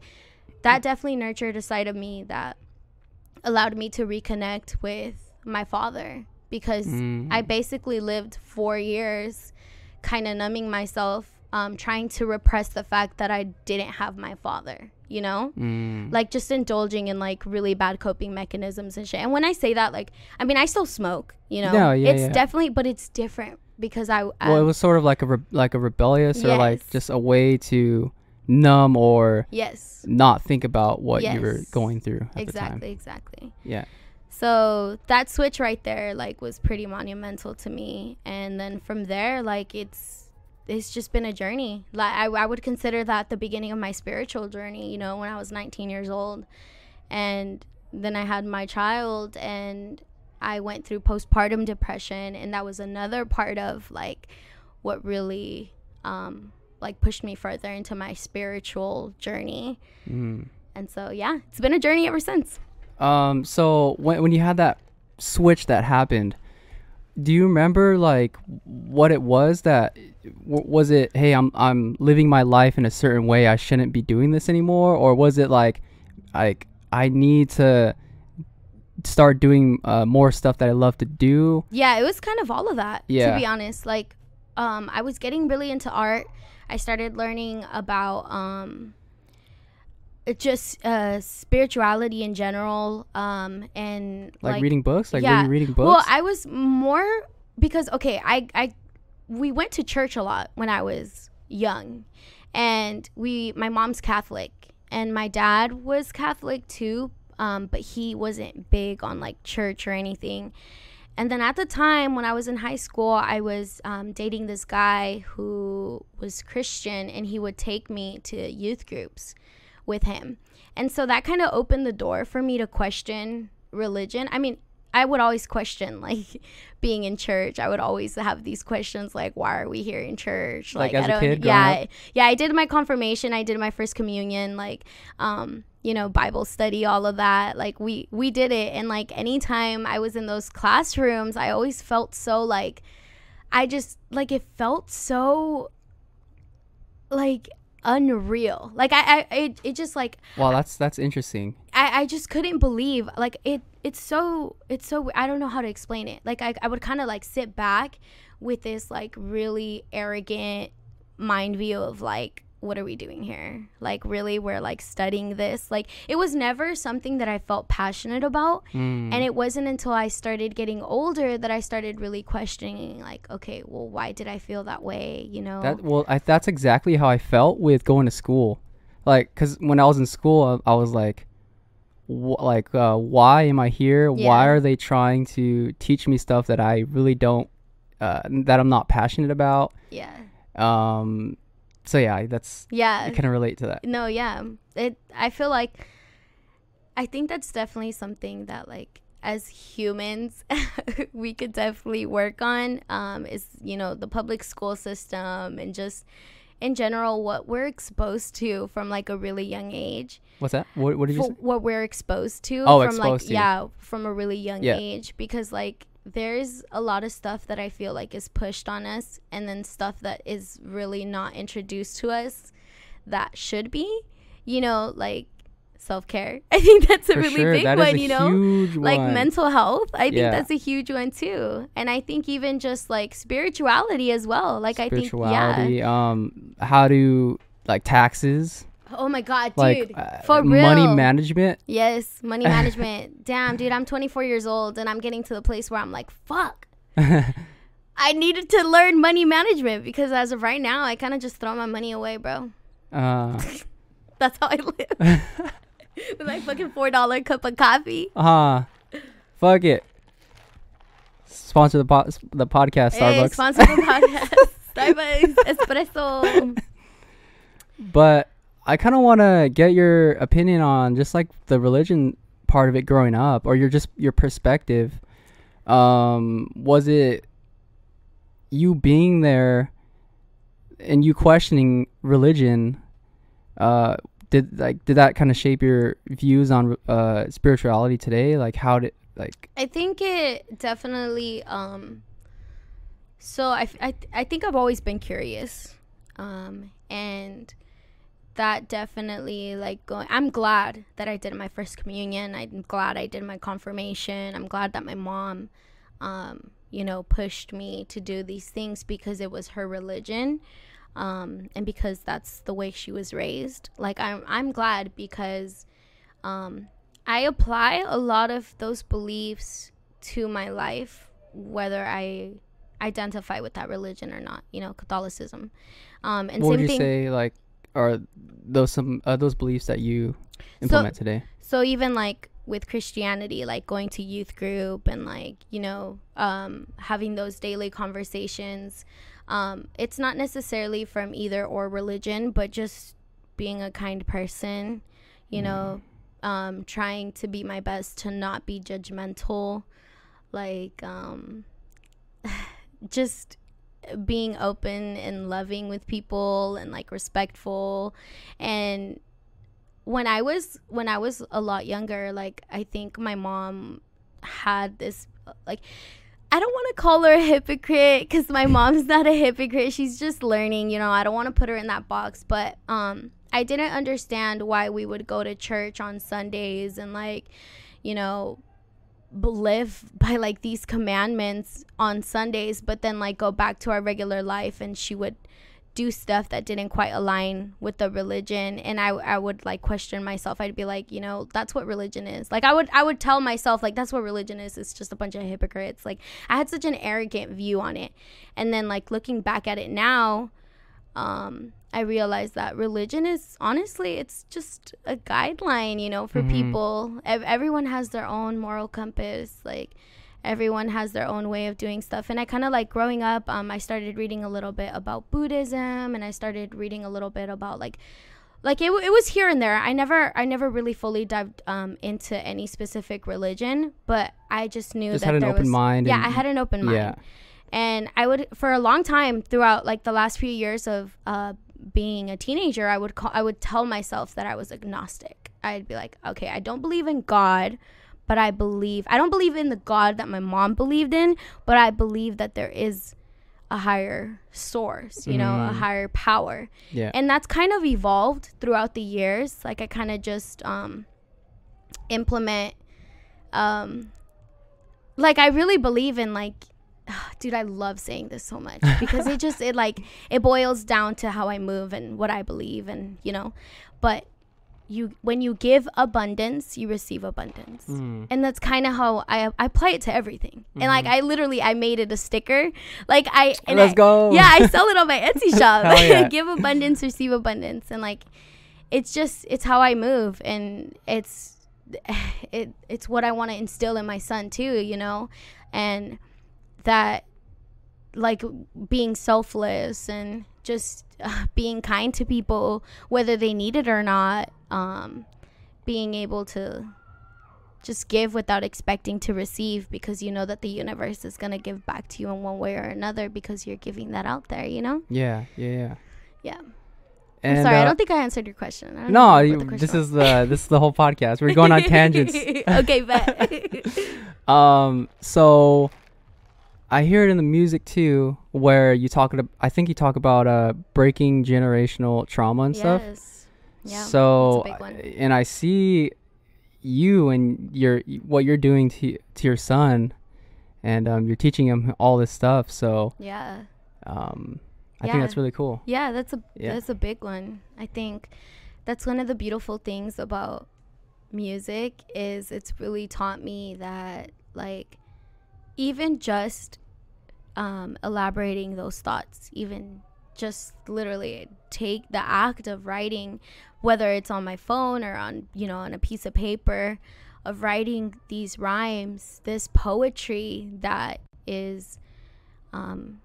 that definitely nurtured a side of me that allowed me to reconnect with my father because Mm. I basically lived 4 years kind of numbing myself um, trying to repress the fact that I didn't have my father, you know? Mm. like just indulging in like really bad coping mechanisms and shit. And when I say that, like, I mean, I still smoke, you know. No, yeah, it's yeah. definitely, but it's different because I. I well, it was sort of like a re- like a rebellious or like just a way to numb or yes, not think about what you were going through at the exactly, exactly. Yeah. So that switch right there, like, was pretty monumental to me. And then from there, like, it's it's just been a journey. Like, I, I would consider that the beginning of my spiritual journey. You know, when I was 19 years old, and then I had my child, and I went through postpartum depression, and that was another part of like what really um like pushed me further into my spiritual journey. Mm. And so yeah, it's been a journey ever since. Um. So when when you had that switch that happened, do you remember like what it was that w- was it? Hey, I'm I'm living my life in a certain way. I shouldn't be doing this anymore, or was it like, like I need to start doing uh, more stuff that I love to do? Yeah, it was kind of all of that. Yeah. To be honest, like, um, I was getting really into art. I started learning about um, just uh, spirituality in general, um, and Like, reading books? Like were you reading books? Well, I was more because okay, I I we went to church a lot when I was young, and we my mom's Catholic and my dad was Catholic too, um, but he wasn't big on like church or anything. And then at the time when I was in high school, I was um, dating this guy who was Christian, and he would take me to youth groups with him. And so that kind of opened the door for me to question religion. I mean, I would always question like being in church. I would always have these questions like, why are we here in church? Like, as I a don't. kid yeah, up? yeah. I did my confirmation. I did my first communion. Like, um, you know, Bible study, all of that. Like we we did it, and like anytime I was in those classrooms, I always felt so like, I just like it felt so like unreal. Like I, I it, it just like wow, that's that's interesting. I, I, I just couldn't believe like it it's so it's so I don't know how to explain it. Like I, I would kind of like sit back with this like really arrogant mind view of like what are we doing here? Like really we're like studying this. Like it was never something that I felt passionate about. Mm. And it wasn't until I started getting older that I started really questioning like okay, well why did I feel that way, you know? That well, I, that's exactly how I felt with going to school. Like, cause when I was in school, I, I was like, wh- like, uh, why am I here? Why are they trying to teach me stuff that I really don't, uh, that I'm not passionate about? yeah. Um, so yeah, that's yeah. I Yeah. can relate to that. No, yeah. It I feel like I think that's definitely something that like as humans we could definitely work on um is you know the public school system and just in general what we're exposed to from like a really young age What's that? What, what did you what we're exposed to Oh, from exposed like to. yeah from a really young Yeah. age because like there's a lot of stuff that I feel like is pushed on us and then stuff that is really not introduced to us that should be you know like self-care I think that's a For really sure, big that one you know like one. mental health I think Yeah. that's a huge one too and I think even just like spirituality as well like I think yeah. Um, how do like taxes, oh my god dude like uh, for real money management. Yes, money management. Damn, dude, I'm 24 years old and I'm getting to the place where I'm like, fuck. I needed to learn money management because as of right now, I kind of just throw my money away, bro. uh, That's how I live. With my fucking four dollar cup of coffee. uh, fuck it. Sponsor the po- the podcast, Hey, Starbucks. sponsor the podcast. Starbucks espresso. but I kind of want to get your opinion on just like the religion part of it growing up, or your just your perspective. Um, was it you being there and you questioning religion? Uh, did like did that kind of shape your views on uh spirituality today? Like how did like I think it definitely. Um, so I th- I think I've always been curious, um, and that definitely like going. I'm glad that I did my first communion. I'm glad I did my confirmation. I'm glad that my mom, um, you know, pushed me to do these things because it was her religion. Um, and because that's the way she was raised. Like I'm, I'm glad because, um, I apply a lot of those beliefs to my life, whether I identify with that religion or not. You know, Catholicism. Um, and what would same you thing. say like are those some uh, those beliefs that you implement today? So even like with Christianity, like going to youth group and like you know um, having those daily conversations, um, it's not necessarily from either or religion, but just being a kind person. You know, um, trying to be my best to not be judgmental, like um, just being open and loving with people and like respectful and when I was when I was a lot younger, like I think my mom had this like I don't want to call her a hypocrite cuz my mom's not a hypocrite. She's just learning, you know. I don't want to put her in that box, but um I didn't understand why we would go to church on Sundays and like, you know, live by like these commandments on Sundays, but then like go back to our regular life and she would do stuff that didn't quite align with the religion. And I, I would like question myself. I'd be like you know that's what religion is. Like i would i would tell myself like that's what religion is. It's just a bunch of hypocrites. Like i had such an arrogant view on it. And then like looking back at it now um i realized that religion is honestly it's just a guideline you know for Mhm. people Ev- everyone has their own moral compass like everyone has their own way of doing stuff and i kind of like growing up um, i started reading a little bit about buddhism and i started reading a little bit about like like it, w- it was here and there i never i never really fully dived um, into any specific religion but i just knew Just that had an there open was mind. yeah i had an open mind Yeah. and i would for a long time throughout like the last few years of uh, being a teenager i would call i would tell myself that i was agnostic i'd be like okay i don't believe in god but I believe I don't believe in the God that my mom believed in, but I believe that there is a higher source, you know, a Mm. higher power. Yeah. And that's kind of evolved throughout the years. Like I kind of just um implement um like I really believe in like dude, I love saying this so much because it just it like it boils down to how I move and what I believe and you know. But you when you give abundance, you receive abundance. Mm. And that's kind of how I I apply it to everything. And like Mhm. I literally I made it a sticker. Like I and Let's I- go. Yeah, I sell it on my Etsy shop. Give abundance, receive abundance. And like it's just it's how I move and it's it it's what I want to instill in my son too, you know? And that like being selfless and just uh, being kind to people whether they need it or not um being able to just give without expecting to receive because you know that the universe is going to give back to you in one way or another because you're giving that out there you know Yeah, yeah, yeah. yeah And, i'm sorry i uh, don't think i answered your question I don't No, know you, question this was. is the this is the whole podcast. We're going on tangents. okay bet Um, so I hear it in the music too, where you talk. I think you talk about uh breaking generational trauma and stuff. yes yeah so that's a big one. and I see you and your what you're doing to to your son, and um, you're teaching him all this stuff. So yeah um, I Yeah. think that's really cool. Yeah, that's a Yeah. that's a big one. I think that's one of the beautiful things about music is it's really taught me that like even just um, elaborating those thoughts, even just literally take the act of writing, whether it's on my phone or on you know on a piece of paper, of writing these rhymes, this poetry that is, um,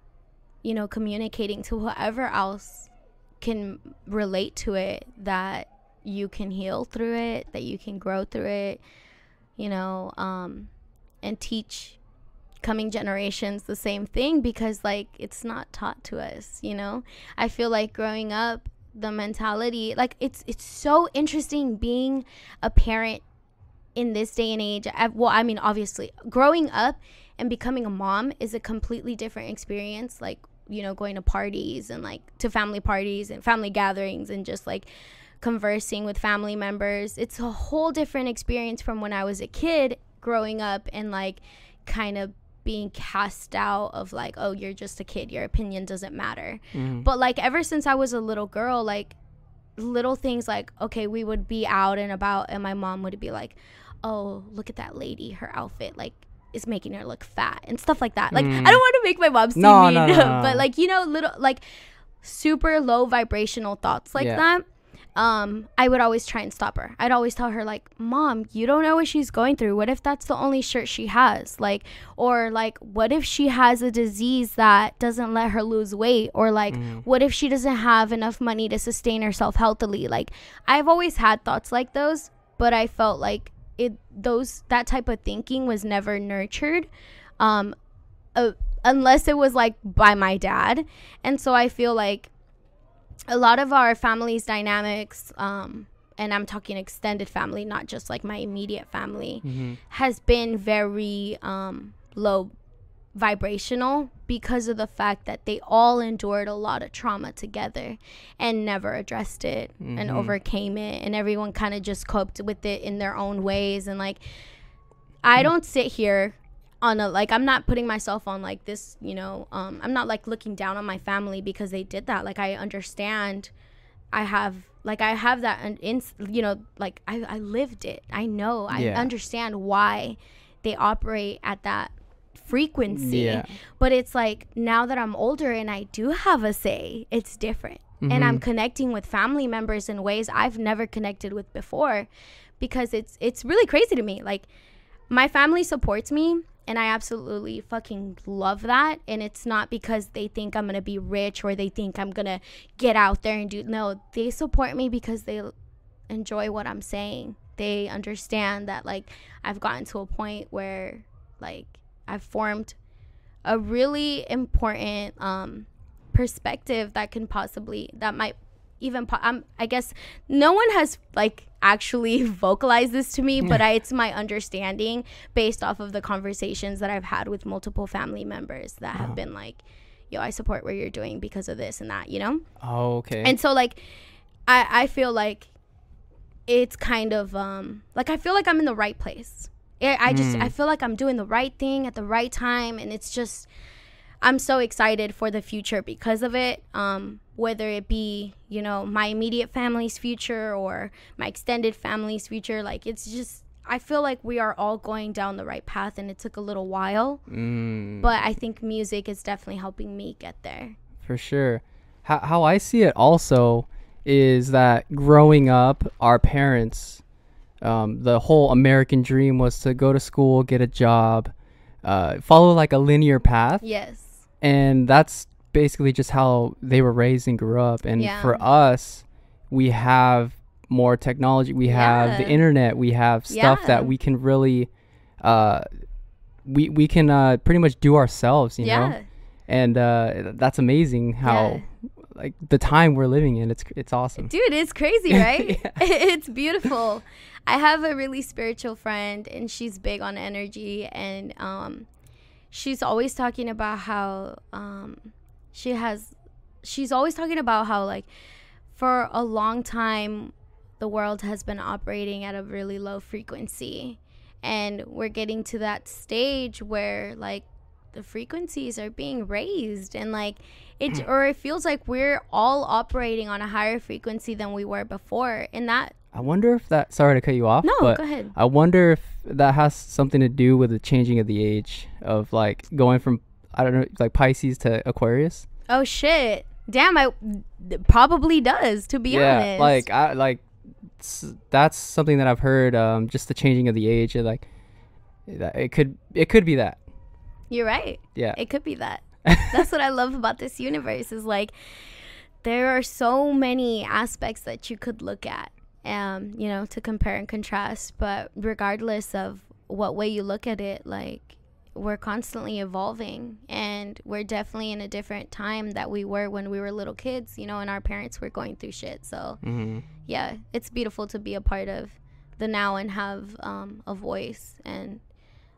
you know, communicating to whoever else can relate to it, that you can heal through it, that you can grow through it, you know, um, and teach coming generations the same thing because like it's not taught to us you know? I feel like growing up the mentality like it's it's so interesting being a parent in this day and age. I, well i mean obviously growing up and becoming a mom is a completely different experience like you know going to parties and like to family parties and family gatherings and just like conversing with family members. It's a whole different experience from when i was a kid growing up and like kind of being cast out of like oh you're just a kid your opinion doesn't matter Mhm. but like ever since I was a little girl, like little things like okay, we would be out and about, and my mom would be like, "Oh, look at that lady, her outfit like is making her look fat and stuff like that." Like Mm. I don't want to make my mom seem No, mean, no, no, no. but like you know, little like super low vibrational thoughts like Yeah. that. Um, I would always try and stop her. I'd always tell her like, "Mom, you don't know what she's going through. What if that's the only shirt she has? Like, or like, what if she has a disease that doesn't let her lose weight? Or like, Mhm. what if she doesn't have enough money to sustain herself healthily? Like, I've always had thoughts like those, but I felt like it those that type of thinking was never nurtured, um, uh, unless it was like by my dad. And so I feel like a lot of our family's dynamics, um, and I'm talking extended family, not just like my immediate family, Mhm. has been very um, low vibrational because of the fact that they all endured a lot of trauma together and never addressed it and Mhm. overcame it and everyone kind of just coped with it in their own ways and like I don't sit here on a like I'm not putting myself on like this, you know, um I'm not like looking down on my family because they did that. Like I understand I have like I have that and in you know like I I lived it. I know. I Yeah. understand why they operate at that frequency. Yeah. But it's like now that I'm older and I do have a say, it's different. And I'm Mhm. connecting with family members in ways I've never connected with before because it's it's really crazy to me. Like my family supports me and I absolutely fucking love that and it's not because they think I'm to be rich or they think I'm to get out there and do no, they support me because they enjoy what I'm saying. They understand that like I've gotten to a point where like I've formed a really important um perspective that can possibly that might even po- um, I guess no one has like actually vocalized this to me, but I, it's my understanding based off of the conversations that I've had with multiple family members that Uh-huh. have been like, "Yo, I support what you're doing because of this and that," you know. Oh, okay. And so like I I feel like it's kind of um like I feel like I'm in the right place. I I just Mm. I feel like I'm doing the right thing at the right time and it's just I'm so excited for the future because of it. Um whether it be, you know, my immediate family's future or my extended family's future, like it's just I feel like we are all going down the right path and it took a little while, Mm, but I think music is definitely helping me get there. for sure. How how I see it also is that growing up, our parents, um, the whole American dream was to go to school, get a job, uh, follow like a linear path. Yes. and that's basically just how they were raised and grew up and Yeah. for us we have more technology we have the internet we have stuff Yeah. that we can really uh we we can uh pretty much do ourselves you yeah. know and uh that's amazing how like the time we're living in it's it's awesome Dude, it's crazy, right? Yeah. it's beautiful. I have a really spiritual friend and she's big on energy and um she's always talking about how um she has she's always talking about how like for a long time the world has been operating at a really low frequency. And we're getting to that stage where like the frequencies are being raised. And like it mm. or it feels like we're all operating on a higher frequency than we were before. And that i wonder if that sorry to cut you off no but go ahead. I wonder if that has something to do with the changing of the age of like going from I don't know like Pisces to Aquarius. oh shit damn i probably does to be yeah, honest like I like that's something that I've heard. Um, just the changing of the age. and, Like that it could it could be that. you're right Yeah. it could be that that's what i love about this universe is like there are so many aspects that you could look at um you know to compare and contrast but regardless of what way you look at it like we're constantly evolving and we're definitely in a different time that we were when we were little kids you know and our parents were going through shit. So hmm yeah it's beautiful to be a part of the now and have um, a voice and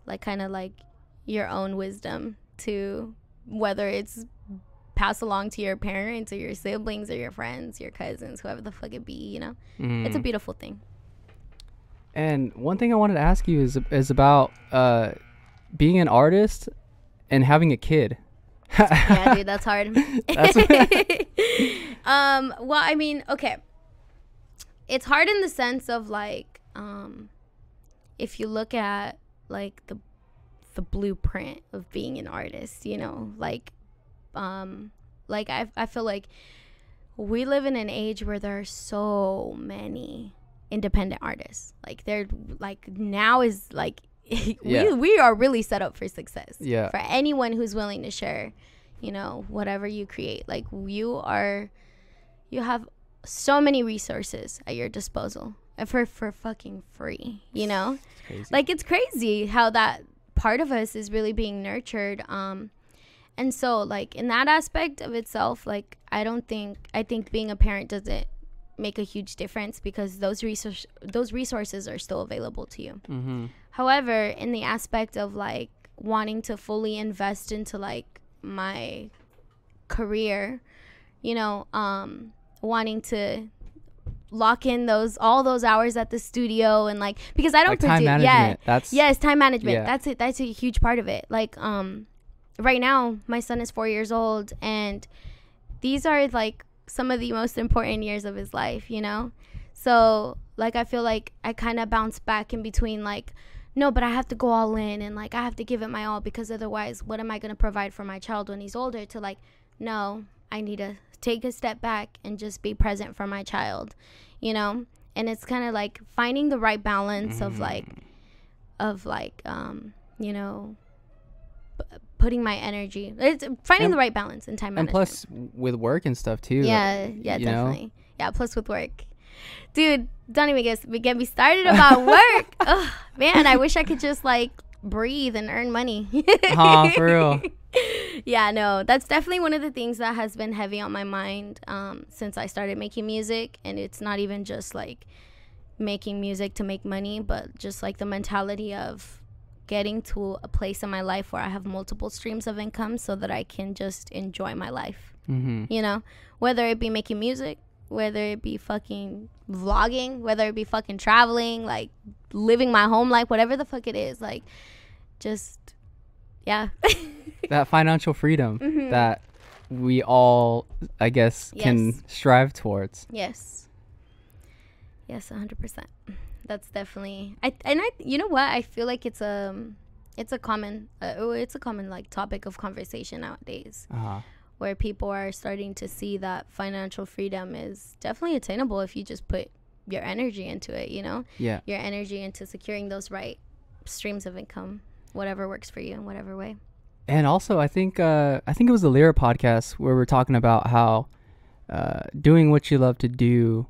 like kind of like your own wisdom to whether it's pass along to your parents or your siblings or your friends your cousins whoever the fuck it be you know? It's a beautiful thing. And one thing I wanted to ask you is is about uh, being an artist and having a kid. yeah dude that's hard. That's- um well i mean okay. It's hard in the sense of like um if you look at like the the blueprint of being an artist you know like um like i i feel like we live in an age where there are so many independent artists. Like they're like now is like Yeah. we we are really set up for success Yeah. for anyone who's willing to share you know whatever you create like you are you have so many resources at your disposal and for for fucking free you know Crazy. like it's crazy how that part of us is really being nurtured um and so like in that aspect of itself like i don't think i think being a parent doesn't make a huge difference because those resource those resources are still available to you mm-hmm. However, in the aspect of like wanting to fully invest into like my career, you know, um wanting to lock in those all those hours at the studio and like because I don't Like time produce yeah. That's Yes, time management. Yeah. That's it. That's a huge part of it. Like um right now my son is 4 years old and these are like some of the most important years of his life, you know? So, like I feel like I kind of bounce back in between like no, but I have to go all in and like I have to give it my all because otherwise what am I going to provide for my child when he's older to like no, I need to take a step back and just be present for my child, you know? And it's kind of like finding the right balance of like of like um you know p- putting my energy it's finding And- the right balance in time and management plus with work and stuff too. like, yeah yeah know? definitely yeah plus with work dude don't even get, get me started about work Ugh, man i wish i could just like breathe and earn money Huh, for real. yeah no that's definitely one of the things that has been heavy on my mind um, since i started making music and it's not even just like making music to make money but just like the mentality of getting to a place in my life where i have multiple streams of income so that i can just enjoy my life mm-hmm. you know whether it be making music whether it be fucking vlogging, whether it be fucking traveling, like living my home life, whatever the fuck it is, like just yeah. that financial freedom Mhm. that we all, I guess, can Yes. strive towards. yes. Yes, 100%. That's definitely I and I you know what? I feel like it's a it's a common uh, oh, it's a common like topic of conversation nowadays. Uh, where people are starting to see that financial freedom is definitely attainable if you just put your energy into it, you know? yeah. Your energy into securing those right streams of income, whatever works for you in whatever way. And also, I think uh, I think it was the Lyra podcast where we're talking about how uh, doing what you love to do,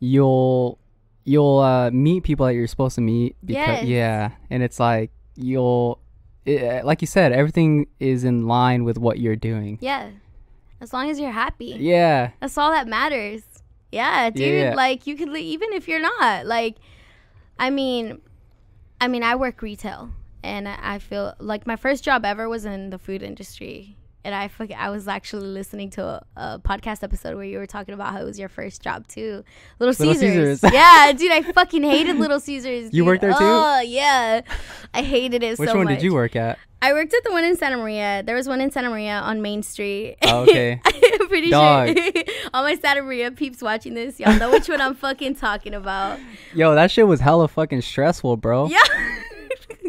you'll you'll uh, meet people that you're supposed to meet. Yes. Yeah, and it's like you'll, it, like you said, everything is in line with what you're doing. Yeah. As long as you're happy. Yeah. That's all that matters. Yeah, dude. Yeah. Like you could li- even if you're not. Like I mean I mean I work retail and I feel like my first job ever was in the food industry. And I I was actually listening to a, a podcast episode where you were talking about how it was your first job too. Little Little Caesars. Caesars. yeah, dude, I fucking hated Little Caesars. You worked there too? Oh, yeah. I hated it Which so one much. did you work at? I worked at the one in Santa Maria. There was one in Santa Maria on Main Street. Oh, okay. I'm pretty Dog. sure all my Santa Maria peeps watching this, y'all know which one I'm fucking talking about. Yo, that shit was hella fucking stressful, bro. Yeah.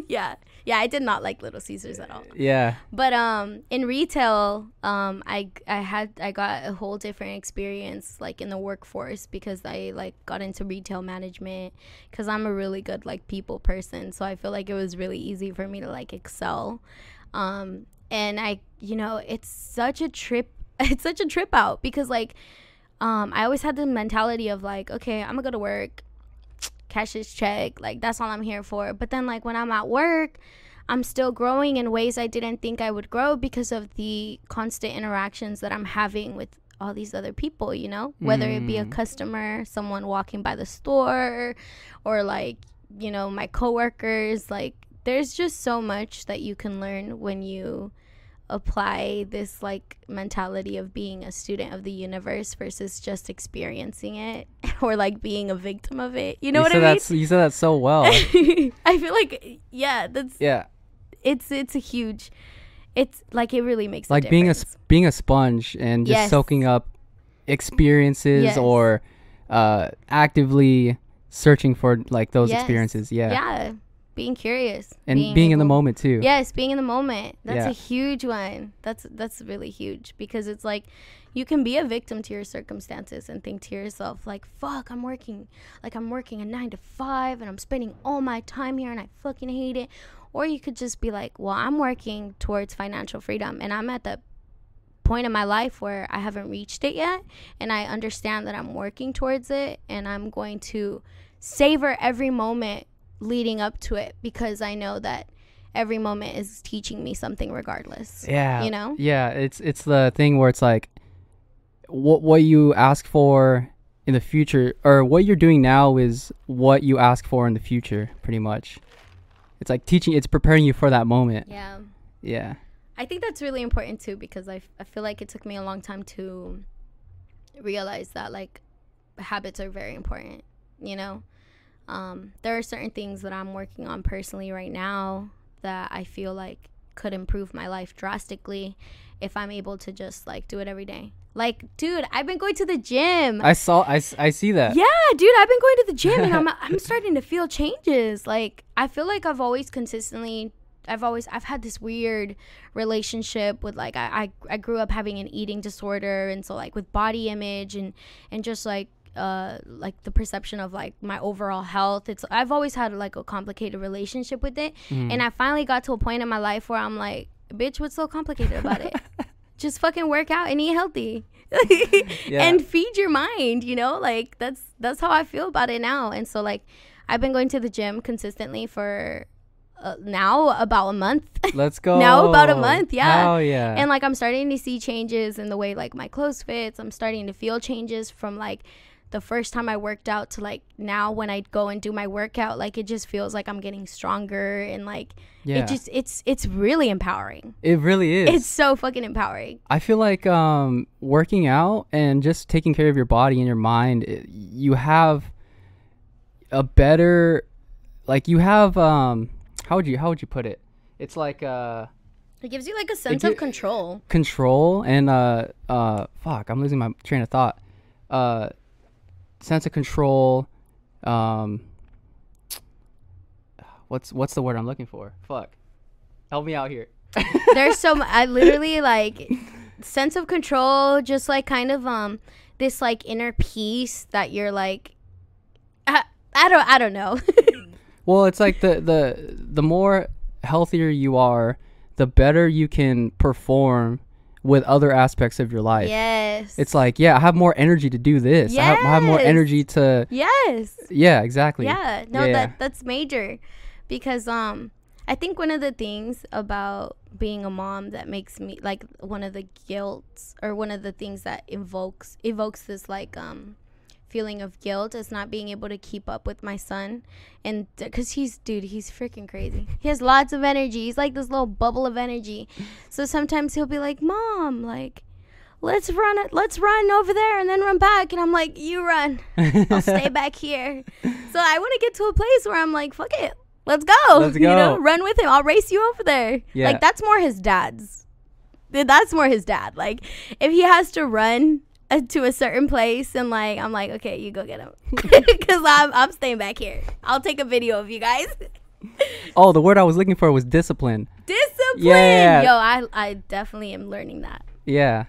yeah. Yeah, I did not like Little Caesars at all. Yeah. But um in retail, um I I had I got a whole different experience like in the workforce because I like got into retail management cuz I'm a really good like people person, so I feel like it was really easy for me to like excel. Um and I you know, it's such a trip it's such a trip out because like um I always had the mentality of like, okay, I'm going to go to work, cash this check, like that's all I'm here for. But then like when I'm at work, I'm still growing in ways I didn't think I would grow because of the constant interactions that I'm having with all these other people, you know? Whether it be a Mm. customer, someone walking by the store, or like, you know, my coworkers, like there's just so much that you can learn when you apply this like mentality of being a student of the universe versus just experiencing it or like being a victim of it. You know what I mean? That's, you said that so well. I feel like yeah, that's yeah. it's it's a huge it's like it really makes like a being a being a sponge and just Yes. soaking up experiences Yes. or uh actively searching for like those Yes. experiences yeah, yeah being curious and being, in the moment too. Yes being in the moment. That's Yeah. a huge one. That's that's really huge because it's like you can be a victim to your circumstances and think to yourself like fuck i'm working like i'm working a nine to five and i'm spending all my time here and i fucking hate it. Or you could just be like well i'm working towards financial freedom and i'm at the point in my life where I haven't reached it yet and I understand that I'm working towards it and I'm going to savor every moment leading up to it because I know that every moment is teaching me something regardless. yeah You know? yeah it's it's the thing where it's like what what you ask for in the future or what you're doing now is what you ask for in the future pretty much it's like teaching it's preparing you for that moment Yeah. yeah I think that's really important too because I, f- I feel like it took me a long time to realize that like habits are very important, you know? Um, there are certain things that I'm working on personally right now that I feel like could improve my life drastically if I'm able to just like do it every day. Like, dude, I've been going to the gym. i saw I, I see that Yeah, dude, I've been going to the gym and I'm I'm starting to feel changes. Like I feel like I've always consistently I've always I've had this weird relationship with like I I, I grew up having an eating disorder and so like with body image and and just like uh like the perception of like my overall health. It's I've always had like a complicated relationship with it. Mm. and I finally got to a point in my life where I'm like bitch what's so complicated about it? Just fucking work out and eat healthy. Yeah. and feed your mind you know? Like that's that's how i feel about it now. And so like i've been going to the gym consistently for uh, now about a month. Let's go Now about a month, yeah. oh yeah. And like i'm starting to see changes in the way like my clothes fits. I'm starting to feel changes from like the first time I worked out to like now when I go and do my workout, like it just feels like I'm getting stronger and like Yeah. it just it's it's really empowering. it really is. It's so fucking empowering. I feel like um, working out and just taking care of your body and your mind, i you have a better, like you have um, how would you how would you put it? It's like uh, It gives you like a sense gi- of control. control and uh, uh, fuck, I'm losing my train of thought. Uh, sense of control. Um, what's what's the word I'm looking for? Fuck, help me out here. There's so I literally like sense of control, just like kind of um this like inner peace that you're like I, I don't I don't know. Well, it's like the the the more healthier you are, the better you can perform with other aspects of your life. yes. It's like, yeah, I have more energy to do this. I, have, I have more energy to yes. Yeah, exactly. Yeah, no, Yeah, yeah. that that's major, because um, I think one of the things about being a mom that makes me like one of the guilts or one of the things that evokes evokes this like um feeling of guilt is not being able to keep up with my son and because he's dude he's freaking crazy he has lots of energy he's like this little bubble of energy so sometimes he'll be like mom like let's run it let's run over there and then run back and i'm like you run I'll stay back here. So I want to get to a place where I'm like, fuck it, let's go. Let's You know, run with him. I'll race you over there. Yeah. Like that's more his dad's. That's more his dad. Like if he has to run uh, to a certain place and like I'm like, okay, you go get him, because I'm I'm staying back here. I'll take a video of you guys. Oh, the word I was looking for was discipline. Discipline. Yeah. Yo, I I definitely am learning that. Yeah.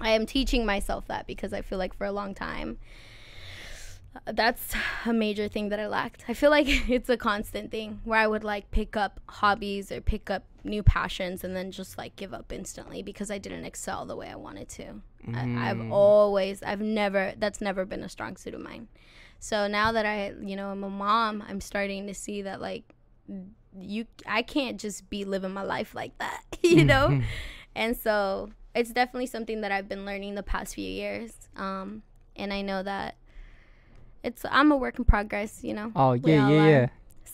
I am teaching myself that because I feel like for a long time uh, that's a major thing that I lacked. I feel like it's a constant thing where I would like pick up hobbies or pick up new passions and then just like give up instantly because I didn't excel the way I wanted to. I, I've always, I've never, that's never been a strong suit of mine. So now that I, you know, I'm a mom, I'm starting to see that like you, I can't just be living my life like that, you know? And so it's definitely something that I've been learning the past few years. Um, and I know that it's I'm a work in progress, you know. Oh, yeah, yeah, are. yeah.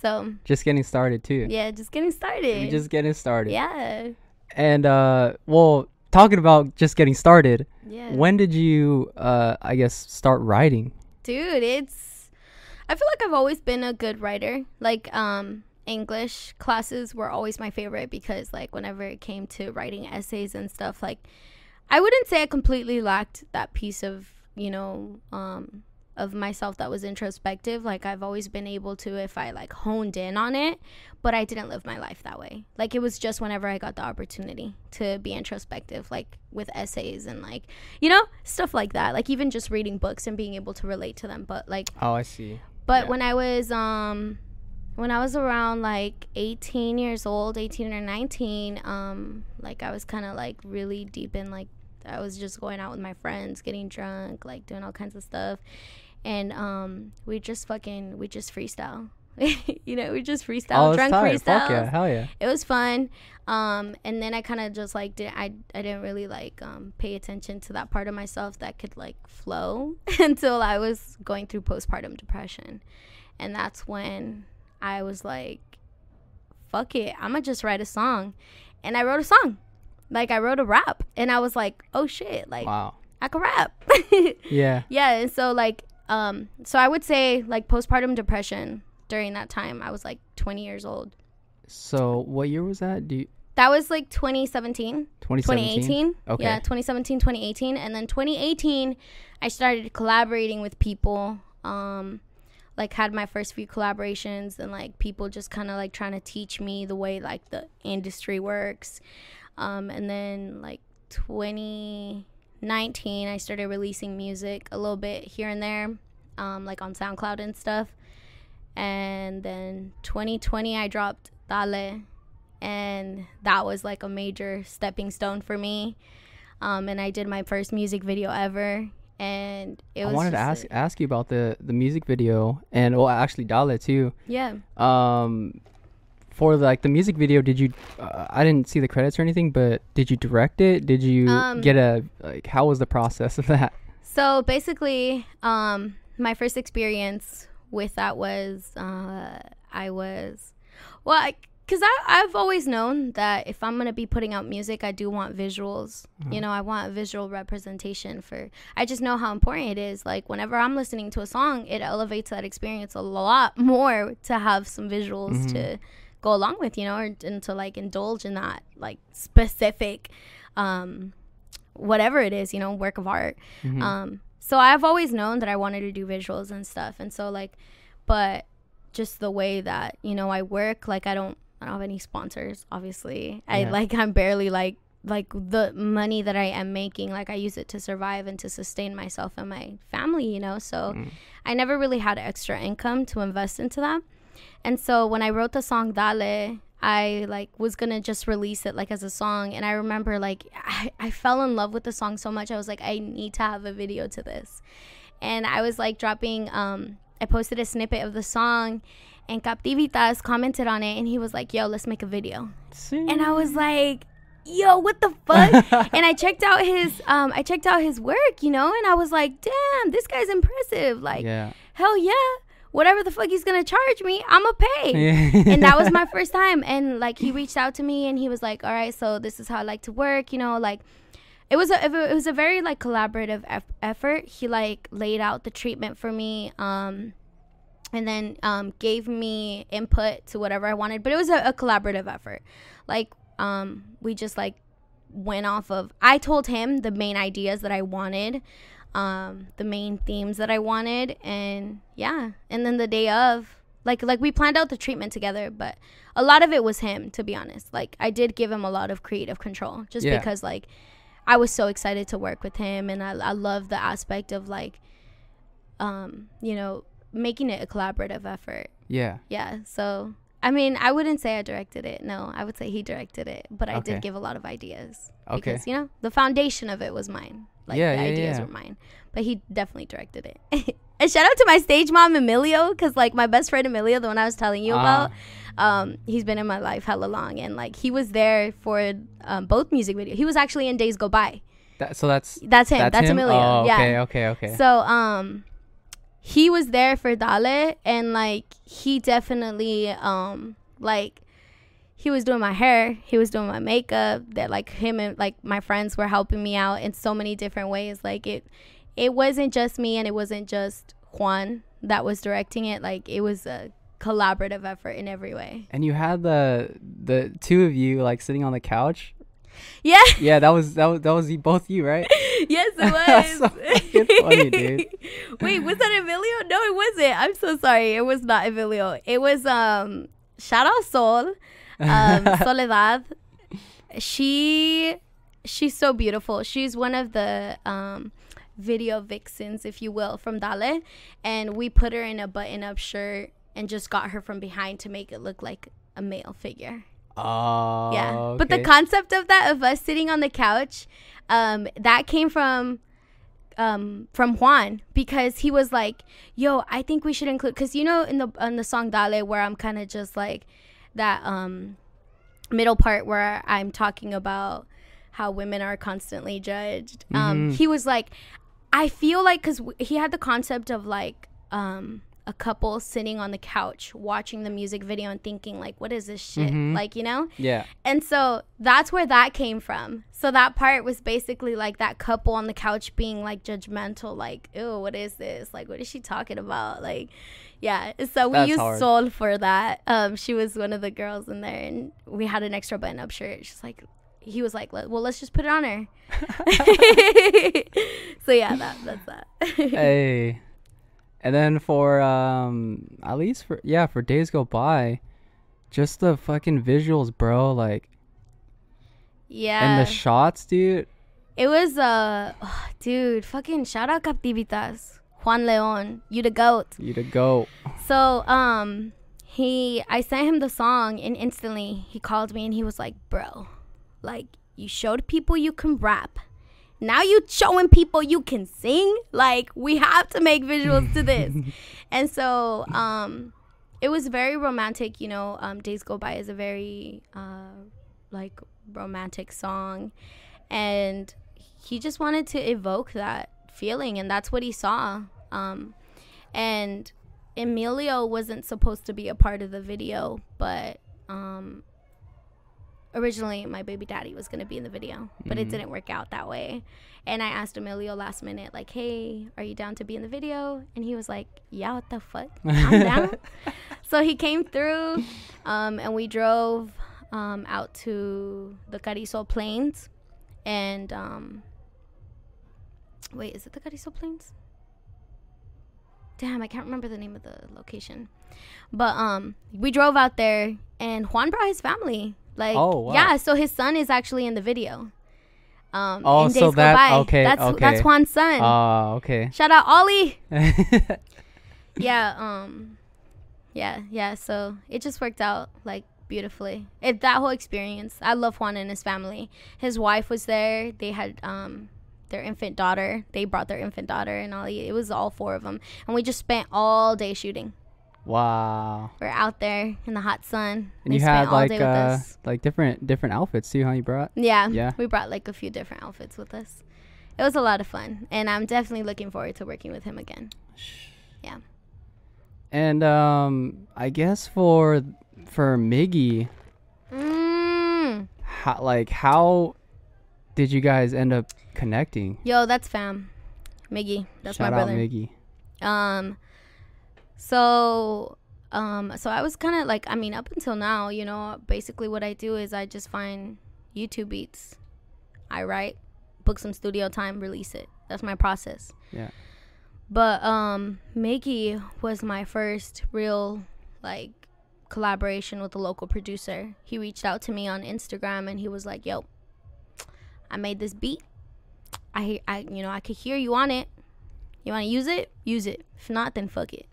So Just getting started too. yeah, just getting started. You're just getting started. yeah, And uh well, talking about just getting started, yeah. when did you uh I guess start writing? dude it's i feel like i've always been a good writer like um english classes were always my favorite because like whenever it came to writing essays and stuff like i wouldn't say i completely lacked that piece of you know um of myself that was introspective like i've always been able to if i like honed in on it but i didn't live my life that way like it was just whenever i got the opportunity to be introspective like with essays and like you know stuff like that like even just reading books and being able to relate to them but like Oh, I see. but Yeah. when i was um when i was around like 18 years old 18 or 19 um like i was kind of like really deep in like i was just going out with my friends getting drunk like doing all kinds of stuff and um we just fucking we just freestyle. You know we just freestyle oh, drunk freestyle yeah, hell yeah. it was fun. Um and then i kind of just like did I, I didn't really like um pay attention to that part of myself that could like flow until i was going through postpartum depression. And that's when i was like fuck it i'm gonna just write a song. And i wrote a song. Like i wrote a rap. And i was like oh shit like Wow. i can rap. Yeah. yeah and so like um so i would say like postpartum depression during that time i was like 20 years old So, what year was that? Do you that was like 2017 2017? 2018 Okay. yeah 2017 2018 and then 2018 i started collaborating with people um like had my first few collaborations and like people just kind of like trying to teach me the way like the industry works um and then like 2019 i started releasing music a little bit here and there um like on soundcloud and stuff and then 2020 i dropped dale and that was like a major stepping stone for me. Um, and I did my first music video ever, and it was. I wanted to ask a- ask you about the the music video and well, actually Dale too. yeah, Um, for like the music video, did you? Uh, I didn't see the credits or anything, but did you direct it? Did you Um, get a like? How was the process of that? So basically, um, my first experience with that was uh, I was, well, I, because I've always known that if I'm going to be putting out music, I do want visuals. Mm-hmm. You know, I want visual representation for, I just know how important it is. Like, whenever I'm listening to a song, it elevates that experience a lot more to have some visuals Mm-hmm. to go along with, you know, or, and to like indulge in that, like, specific, um, whatever it is, you know, work of art. Mhm. Um, so I've always known that I wanted to do visuals and stuff. And so like, but just the way that, you know, I work, like I don't, I don't have any sponsors, obviously. I like, I'm barely like, like the money that I am making, like I use it to survive and to sustain myself and my family, you know? So Mm. I never really had extra income to invest into that. And so when I wrote the song Dale, I like was gonna just release it like as a song. And I remember like I, I fell in love with the song so much. I was like, I need to have a video to this. And I was like dropping um I posted a snippet of the song and Captivitas commented on it and he was like, Yo, let's make a video. See? And I was like, Yo, what the fuck? and I checked out his um I checked out his work, you know, and I was like, damn, this guy's impressive. Like yeah. hell yeah whatever the fuck he's gonna charge me i'ma pay. Yeah. and that was my first time. And like he reached out to me and he was like all right so this is how i like to work you know like it was a it was a very like collaborative eff- effort. He like laid out the treatment for me um and then um gave me input to whatever i wanted. But it was a, a collaborative effort. Like um we just like went off of i told him the main ideas that i wanted um the main themes that i wanted and yeah and then the day of like like we planned out the treatment together but a lot of it was him to be honest like i did give him a lot of creative control just Yeah. because like i was so excited to work with him and i, I love the aspect of like um you know making it a collaborative effort yeah. yeah so i mean i wouldn't say i directed it no i would say he directed it but i Okay. did give a lot of ideas Okay. because you know the foundation of it was mine like Yeah, the yeah, ideas yeah. were mine but he definitely directed it and shout out to my stage mom emilio because like my best friend emilio the one i was telling you Ah. about um he's been in my life hella long and like he was there for um, both music videos he was actually in days go by That, so that's that's him that's, him? emilio Oh, yeah okay, okay, okay. so um he was there for Dale and like he definitely um like he was doing my hair, he was doing my makeup, that like him and like my friends were helping me out in so many different ways. Like it it wasn't just me and it wasn't just Juan that was directing it. Like it was a collaborative effort in every way. and you had the the two of you like sitting on the couch. Yeah. Yeah, that was that was that was you, both you, right? yes, it was. so funny, dude. Wait, was that Emilio? No, it wasn't. I'm so sorry. It was not Emilio. It was um shout out Sol, um, Soledad. She she's so beautiful. She's one of the um video vixens, if you will, from Dale. And we put her in a button up shirt and just got her from behind to make it look like a male figure. Oh, Yeah. But the concept of that of us sitting on the couch, um, that came from um from Juan because he was like, "Yo, I think we should include cuz you know in the on the song Dale where I'm kind of just like that um middle part where I'm talking about how women are constantly judged. Um Mhm. he was like I feel like cuz he had the concept of like um a couple sitting on the couch watching the music video and thinking like what is this shit? Mhm. Like, you know? yeah, And so that's where that came from. So that part was basically like that couple on the couch being like judgmental, like, ew, what is this? Like, what is she talking about? Like, yeah. So we That's used hard. Sol for that. Um, she was one of the girls in there, and we had an extra button up shirt. She's like, he was like, well, let's just put it on her. so yeah, that that's that. hey, and then for um at least for yeah for days go by, just the fucking visuals, bro. Like yeah. and the shots, dude. It was uh dude, fucking shout out Captivitas. Juan Leon, you the goat. You the goat. So, um he I sent him the song and instantly he called me and he was like, "Bro, like you showed people you can rap. Now you showing people you can sing? Like we have to make visuals to this." and so, um it was very romantic, you know. Um Days Go By is a very uh like romantic song and he just wanted to evoke that feeling and that's what he saw um and emilio wasn't supposed to be a part of the video but um originally my baby daddy was going to be in the video but it Mhm. didn't work out that way. And i asked emilio last minute like hey are you down to be in the video? And he was like yeah what the fuck? I'm down. So he came through um, and we drove um, out to the Carrizo Plains and um, wait is it the Carrizo Plains? Damn I can't remember the name of the location. But um we drove out there and Juan brought his family like Oh, wow. yeah so his son is actually in the video. Um Oh, so that- By. okay, that's okay. that's Juan's son. Oh, okay. shout out Ollie. Yeah um yeah yeah so it just worked out like beautifully. It that whole experience i love juan and his family. His wife was there. They had um their infant daughter. They brought their infant daughter and all it was all four of them and we just spent all day shooting wow. we're out there in the hot sun And They you had all like day with uh us. like different different outfits too, huh? You brought. yeah yeah. we brought like a few different outfits with us it was a lot of fun and i'm definitely looking forward to working with him again Yeah. And um, I guess for for Miggy, mm. how, like how did you guys end up connecting? Yo, that's fam. Miggy. That's Shout my out brother. Miggy. Um so um so I was kind of like I mean up until now, you know, basically what I do is I just find YouTube beats. I write, book some studio time, release it. That's my process. Yeah. But um Miggy was my first real like collaboration with a local producer. He reached out to me on Instagram and he was like, "Yo, I made this beat. I I you know, I could hear you on it. You want to use it? Use it. If not, then fuck it."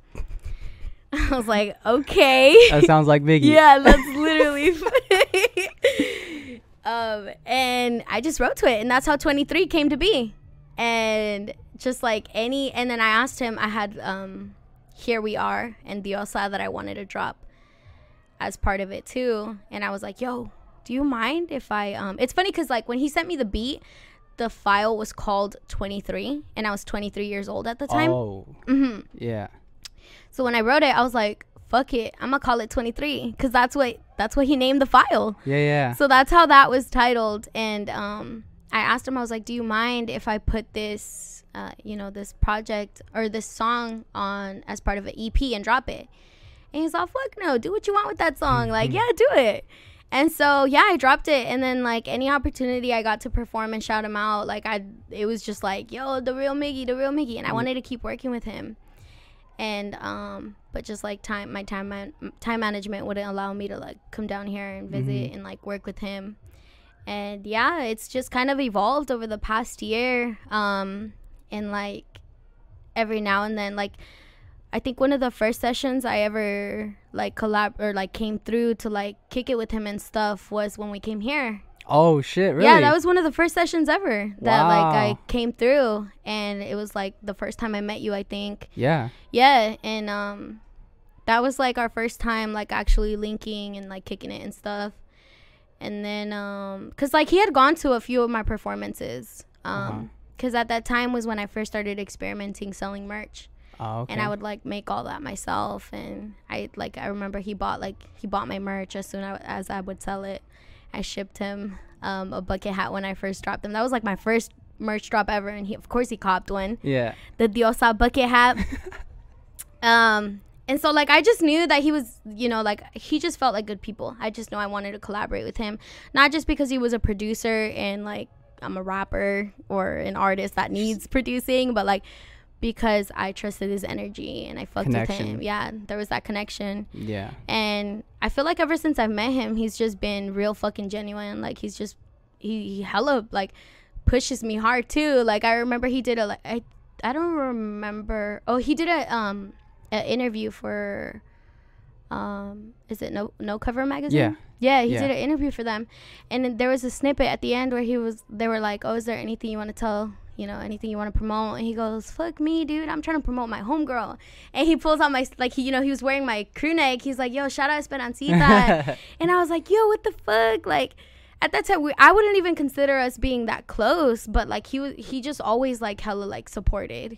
I was like, "Okay." That sounds like Miggy. yeah, that's literally um and I just wrote to it and that's how 23 came to be. And just like any and then I asked him I had um Here We Are and Diosa that I wanted to drop as part of it too and I was like, "Yo, do you mind if I um It's funny cuz like when he sent me the beat, the file was called 23 and I was 23 years old at the time. Oh. Mhm. Yeah. So when I wrote it, I was like, "Fuck it, I'm gonna call it 23," because that's what that's what he named the file. Yeah. Yeah. So that's how that was titled. And um, I asked him, I was like, "Do you mind if I put this, uh, you know, this project or this song on as part of an EP and drop it?" And he's all, "Fuck no, do what you want with that song. Like, yeah, do it." And so yeah, I dropped it, and then like any opportunity I got to perform and shout him out, like I, it was just like, "Yo, the real Miggy, the real Miggy," and I wanted to keep working with him and um but just like time my time man, time management wouldn't allow me to like come down here and visit and like work with him. And yeah it's just kind of evolved over the past year um and like every now and then like i think one of the first sessions i ever like collab or like came through to like kick it with him and stuff was when we came here Oh shit! Really? yeah, that was one of the first sessions ever that like I came through, and it was like the first time I met you. I think. Yeah. Yeah, and um, that was like our first time like actually linking and like kicking it and stuff. And then um, cause like he had gone to a few of my performances. Uh-huh. Um, cause at that time was when I first started experimenting selling merch Oh, okay. and I would like make all that myself. And I like I remember he bought like he bought my merch as soon as I would sell it. I shipped him um, a bucket hat when I first dropped them. That was like my first merch drop ever, and he of course he copped one, yeah. the Diosa bucket hat. um, and so like I just knew that he was, you know, like he just felt like good people. I just know I wanted to collaborate with him, not just because he was a producer and like I'm a rapper or an artist that needs producing, but like because I trusted his energy and I fucked with him. Yeah, there was that connection. Yeah. And I feel like ever since I've met him, he's just been real fucking genuine. Like he's just he, he hella like pushes me hard too. Like I remember he did a like I I don't remember. Oh, he did a um an interview for um is it no no cover magazine? Yeah. Yeah, he Yeah. did an interview for them, and then there was a snippet at the end where he was. They were like, "Oh, is there anything you want to tell? You know, anything you want to promote?" And he goes, "Fuck me, dude. I'm trying to promote my homegirl." And he pulls out my like he, you know, he was wearing my crew neck. He's like, "Yo, shout out Esperancita," and I was like, "Yo, what the fuck?" Like, at that time we, I wouldn't even consider us being that close, but like he was he just always like hella like supported.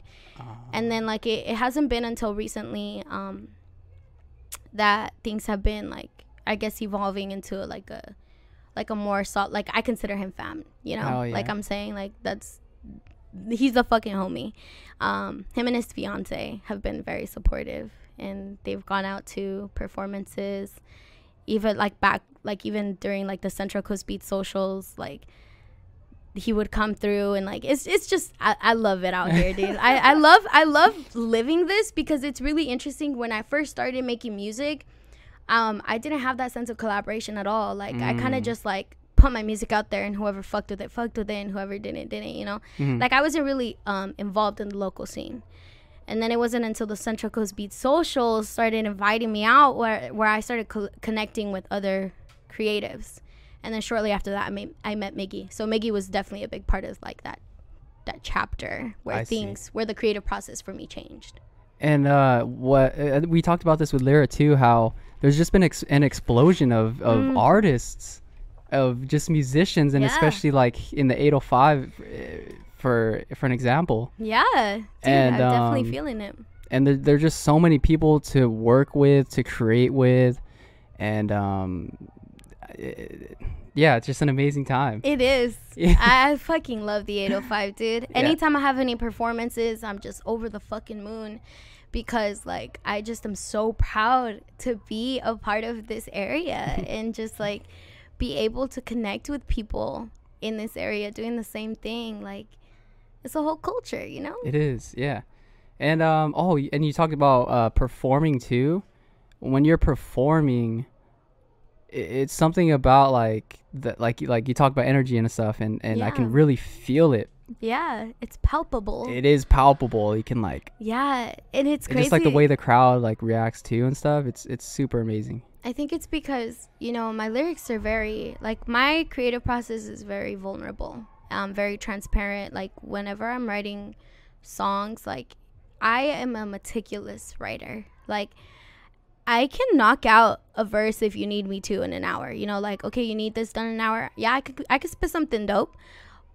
And then like it, it hasn't been until recently um that things have been like I guess evolving into like a like a more salt like I consider him fam, you know? Hell yeah. Like I'm saying like that's he's the fucking homie. Um him and his fiance have been very supportive and they've gone out to performances even like back like even during like the Central Coast Beat socials like he would come through and like it's it's just I, I love it out here dude I, I love I love living this because it's really interesting when I first started making music um I didn't have that sense of collaboration at all like I kind of Mm. just like put my music out there and whoever fucked with it fucked with it and whoever didn't didn't you know Mhm. like I wasn't really um involved in the local scene and then it wasn't until the Central Coast Beat socials started inviting me out where where I started co- connecting with other creatives. And then shortly after that, I, made, I met Miggy. So Miggy was definitely a big part of like that that chapter where I see. things where the creative process for me changed. And uh, what uh, we talked about this with Lyra too, how there's just been ex- an explosion of, of Mm. artists, of just musicians, and Yeah. especially like in the 805, uh, for for an example. Yeah, dude, And, I'm definitely um, feeling it. And there, there are just so many people to work with, to create with, and um, it- yeah, it's just an amazing time. It is. Yeah. I fucking love the 805, dude. Anytime I have any performances, I'm just over the fucking moon because like I just am so proud to be a part of this area and just like be able to connect with people in this area doing the same thing. Like it's a whole culture, you know? It is, yeah. And um, oh, and you talked about uh, performing too. When you're performing, it's something about like that, like you- like you talk about energy and stuff, and and I can really feel it. Yeah, it's palpable. It is palpable. You can like yeah, and it's it's just like the way the crowd like reacts to and stuff. It's it's super amazing. I think it's because, you know, my lyrics are very, like, my creative process is very vulnerable, um, very transparent. Like, whenever I'm writing songs, like, I am a meticulous writer. Like, I can knock out a verse if you need me to in an hour. You know, like, okay, you need this done in an hour. Yeah, I could, I could spit something dope.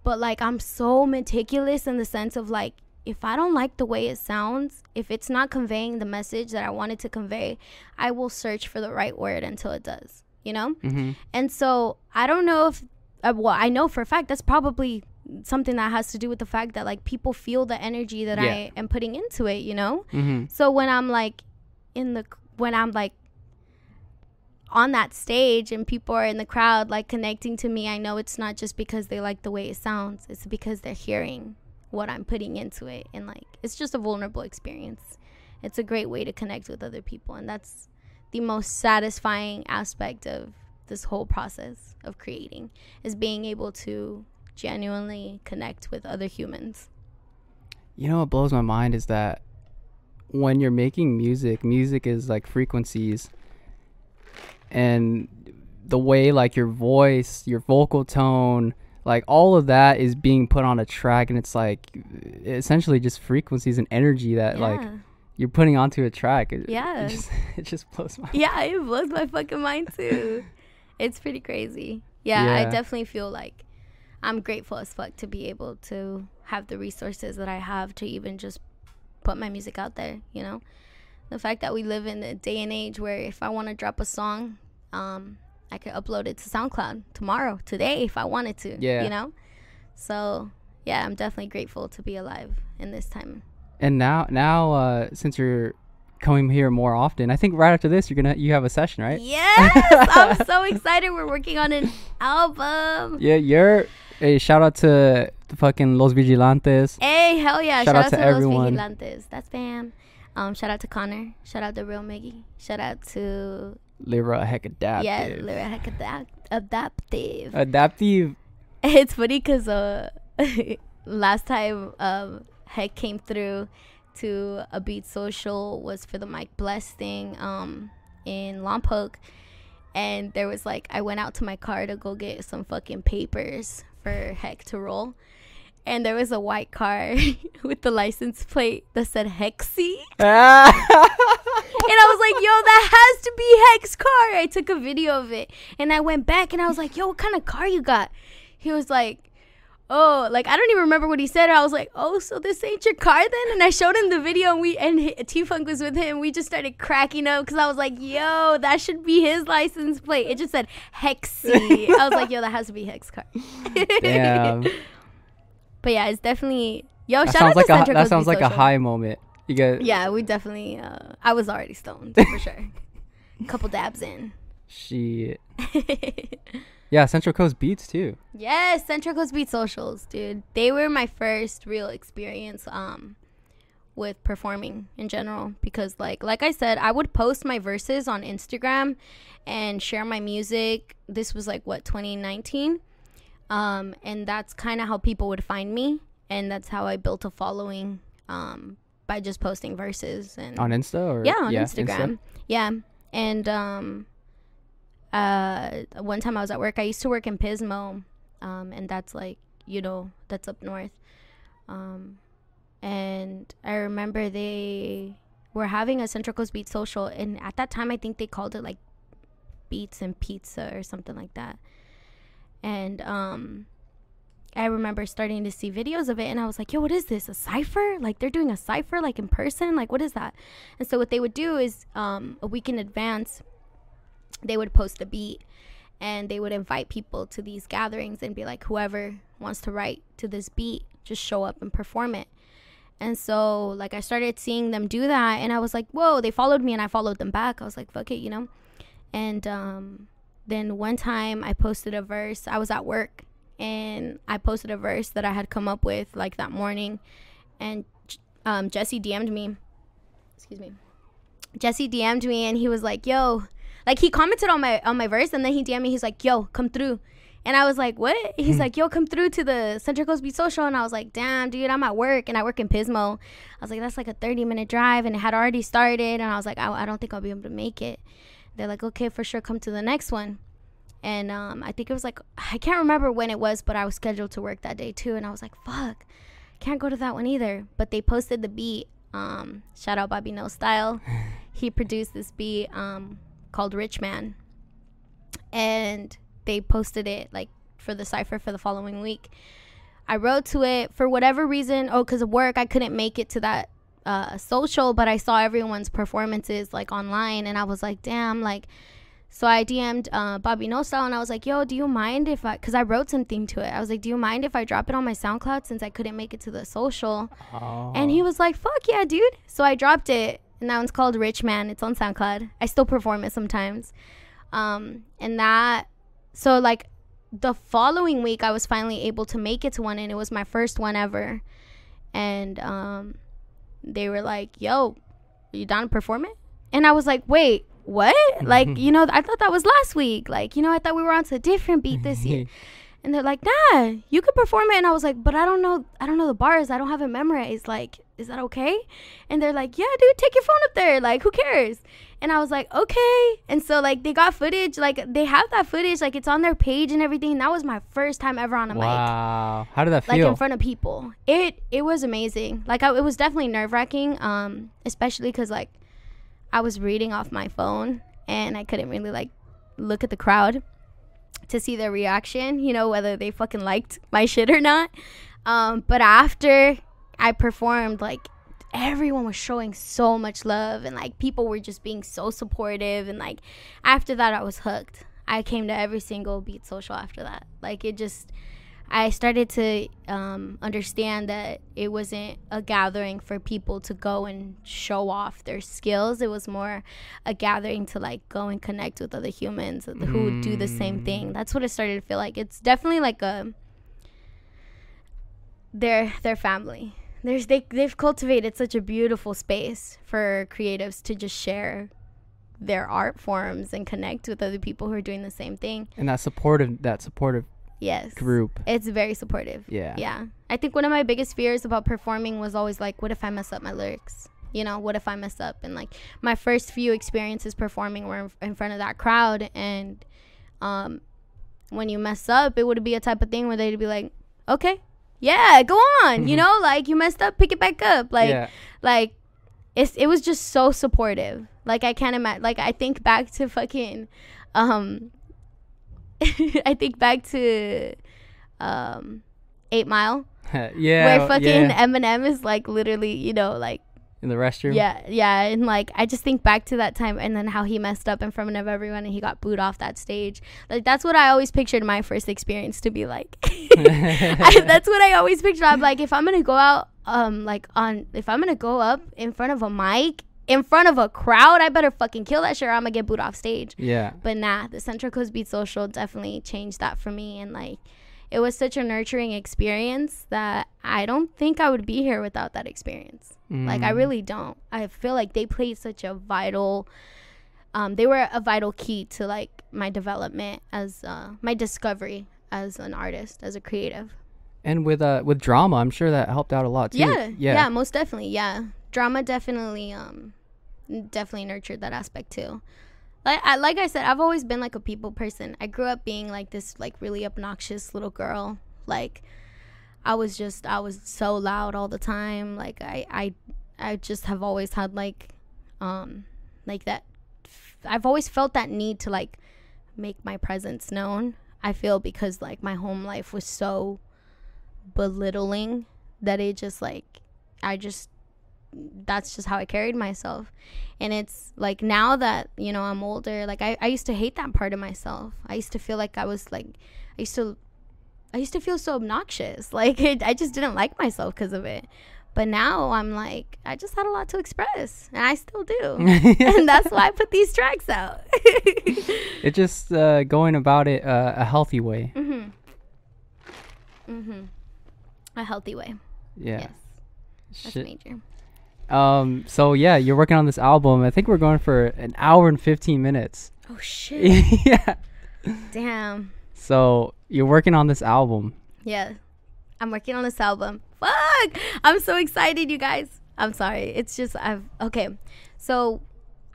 But, like, I'm so meticulous in the sense of, like, if I don't like the way it sounds, if it's not conveying the message that I wanted to convey, I will search for the right word until it does, you know? Mm-hmm. And so I don't know if, uh, well, I know for a fact that's probably something that has to do with the fact that like people feel the energy that Yeah. I am putting into it, you know? Mm-hmm. So when I'm like in the, when I'm like on that stage and people are in the crowd like connecting to me, I know it's not just because they like the way it sounds, it's because they're hearing what I'm putting into it. And like, it's just a vulnerable experience. It's a great way to connect with other people. And that's the most satisfying aspect of this whole process of creating is being able to genuinely connect with other humans. You know what blows my mind is that when you're making music, music is like frequencies and the way like your voice, your vocal tone, like all of that is being put on a track and it's like essentially just frequencies and energy that like you're putting onto a track. It, Yeah. It just, it just blows my yeah, it blows my fucking mind too. it's pretty crazy. Yeah, I definitely feel like I'm grateful as fuck to be able to have the resources that I have to even just put my music out there, you know? The fact that we live in a day and age where if I want to drop a song, um, I could upload it to SoundCloud tomorrow, today, if I wanted to. Yeah. You know? So, yeah, I'm definitely grateful to be alive in this time. And now now uh since you're coming here more often, I think right after this you're going to you have a session, right? Yes! I'm so excited. We're working on an album. Yeah, you're Hey, shout out to the fucking Los Vigilantes. Hey, hell yeah. Shout Shout, out out, to to, everyone. Los Vigilantes. That's Bam. Um, shout out to Connor. Shout out to Real Miggy. Shout out to, Lyra Heck Adaptive. yeah, Lyra Heck Adapt- Adaptive. Adaptive. it's funny because uh, last time um, Heck came through to a beat social was for the Mike Bless thing um, in Lompoc. And there was like, I went out to my car to go get some fucking papers for Heck to roll. And there was a white car with the license plate that said Hexy. and I was like, yo, that has to to be Hex car. I took a video of it and I went back and I was like, yo, what kind of car you got? He was like, oh, like I don't even remember what he said. I was like, oh, so this ain't your car then? And I showed him the video, and we and T Funk was with him. We just started cracking up because I was like, yo, that should be his license plate. It just said Hexy. I was like, yo, that has to be Hex car. Damn. but yeah, it's definitely yo. That shout sounds out like to a that sounds like a high moment. You get Yeah, we definitely. Uh, I was already stoned for sure. A couple dabs in. shit. Yeah, Central Coast Beats too. Yes, Central Coast Beat Socials, dude. They were my first real experience um with performing in general because like like I said, I would post my verses on Instagram and share my music. This was like what 2019. Um and that's kind of how people would find me and that's how I built a following um by just posting verses and On Insta or yeah on Insta? instagram. Yeah and um uh one time i was at work i used to work in pismo um and that's like you know that's up north. Um and i remember they were having a central coast beat social and at that time i think they called it like beats and pizza or something like that and um I remember starting to see videos of it and I was like, yo, what is this? A cipher? Like they're doing a cipher like in person? Like what is that? And so what they would do is um, a week in advance, they would post a beat and they would invite people to these gatherings and be like, whoever wants to write to this beat, just show up and perform it. And so like I started seeing them do that and I was like, whoa, they followed me and I followed them back. I was like, fuck it, you know? And um, then one time I posted a verse. I was at work and I posted a verse that I had come up with like that morning, and um, Jesse DM'd me. Excuse me. Jesse DM'd me and he was like, "Yo," like he commented on my on my verse and then he DM'd me. He's like, "Yo, come through." And I was like, "What?" He's like, "Yo, come through to the Central Coast Beat Social." And I was like, "Damn, dude, I'm at work and I work in Pismo." I was like, "That's like a 30 minute drive," and it had already started. And I was like, "I, I don't think I'll be able to make it." They're like, "Okay, for sure, come to the next one." and um, I think it was like I can't remember when it was, but I was scheduled to work that day too, and I was like, "Fuck, can't go to that one either." But they posted the beat. Um, shout out Bobby No Style. he produced this beat um, called "Rich Man," and they posted it like for the cipher for the following week. I wrote to it for whatever reason. Oh, because of work, I couldn't make it to that uh, social, but I saw everyone's performances like online, and I was like, "Damn!" Like so I DM'd uh, Bobby No Style and I was like, yo, do you mind if I, because I wrote something to it. I was like, do you mind if I drop it on my SoundCloud since I couldn't make it to the social? Oh. And he was like, fuck yeah, dude. So I dropped it and that one's called Rich Man. It's on SoundCloud. I still perform it sometimes. Um, and that, so like the following week, I was finally able to make it to one and it was my first one ever. And um, they were like, yo, you down to perform it? And I was like, wait, what? Like, you know, I thought that was last week. Like, you know, I thought we were on to a different beat this year. And they're like, nah, you could perform it. And I was like, but I don't know, I don't know the bars. I don't have it memorized. Like, is that okay? And they're like, yeah, dude, take your phone up there. Like, who cares? And I was like, okay. And so like they got footage, like they have that footage, like it's on their page and everything. That was my first time ever on a mic wow. How did that feel? like in front of people. It it was amazing. Like I, it was definitely nerve wracking, um, especially because like I was reading off my phone and I couldn't really like look at the crowd to see their reaction. You know whether they fucking liked my shit or not. Um, but after I performed, like everyone was showing so much love and like people were just being so supportive and like after that I was hooked. I came to every single beat social after that. Like it just I started to um, understand that it wasn't a gathering for people to go and show off their skills. It was more a gathering to like go and connect with other humans who do the same thing. That's what it started to feel like. It's definitely like a their their family. There's they they've cultivated such a beautiful space for creatives to just share their art forms and connect with other people who are doing the same thing. and that supportive that supportive Yes. group. It's very supportive. Yeah. Yeah. I think one of my biggest fears about performing was always like, what if I mess up my lyrics? You know, what if I mess up? And like my first few experiences performing were in, in front of that crowd. And um, when you mess up, it would be a type of thing where they'd be like, okay, yeah, go on. You know, like you messed up, pick it back up. Like, yeah. like it's it was just so supportive. Like I can't imagine. Like I think back to fucking, um, I think back to, um, Eight Mile, yeah. where fucking yeah. Eminem is like literally, you know, like in the restroom. yeah, yeah, and like I just think back to that time and then how he messed up in front of everyone and he got booed off that stage. Like that's what I always pictured my first experience to be like. I, that's what I always pictured. I'm like, if I'm gonna go out, um, like on, if I'm gonna go up in front of a mic, in front of a crowd, I better fucking kill that shit or I'm gonna get booed off stage. Yeah. But nah, the Central Coast Beat Social definitely changed that for me. And like, it was such a nurturing experience that I don't think I would be here without that experience. Like, I Mm. really don't. I feel like they played such a vital, um, they were a vital key to like my development as, uh, my discovery as an artist, as a creative. And with uh with drama, I'm sure that helped out a lot too. Yeah, Yeah. yeah, most definitely. Yeah, drama definitely, um, definitely nurtured that aspect too. Like I, like I said, I've always been like a people person. I grew up being like this like really obnoxious little girl. Like I was just I was so loud all the time. Like I I I just have always had like um like that. I've always felt that need to like make my presence known. I feel because like my home life was so belittling that it just like I just that's just how I carried myself. And it's like now that, you know, I'm older, like I, I used to hate that part of myself. I used to feel like I was like I used to I used to feel so obnoxious. Like it, I just didn't like myself because of it. But now I'm like I just had a lot to express and I still do. and that's why I put these tracks out. it's just uh, going about it uh, a healthy way. mhm. Mhm. A healthy way. Yeah. Yes. That's Shit. major. Um. So yeah, you're working on this album. I think we're going for an hour and 15 minutes. Oh shit. yeah. Damn. So you're working on this album. Yeah. I'm working on this album. Fuck! I'm so excited, you guys. I'm sorry. It's just I've okay. So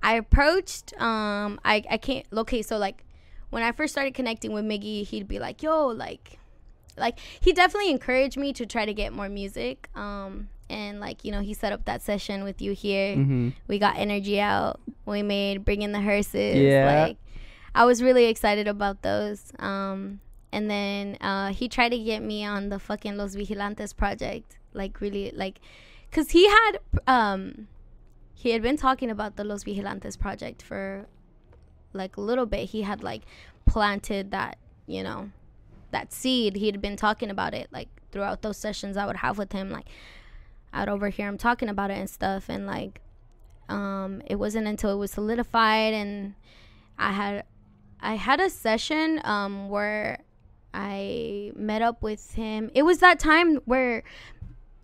I approached um I I can't okay, so like when I first started connecting with Miggy, he'd be like, "Yo, like like he definitely encouraged me to try to get more music. Um and like, you know, he set up that session with you here. Mm-hmm. We got energy out. We made bring in the hearses. Yeah. Like I was really excited about those. Um and then uh he tried to get me on the fucking Los Vigilantes project. Like really like cuz he had um he had been talking about the Los Vigilantes project for like a little bit. He had like planted that, you know, that seed. He'd been talking about it like throughout those sessions I would have with him like I'd overhear him talking about it and stuff and like um it wasn't until it was solidified and I had I had a session um where I met up with him. It was that time where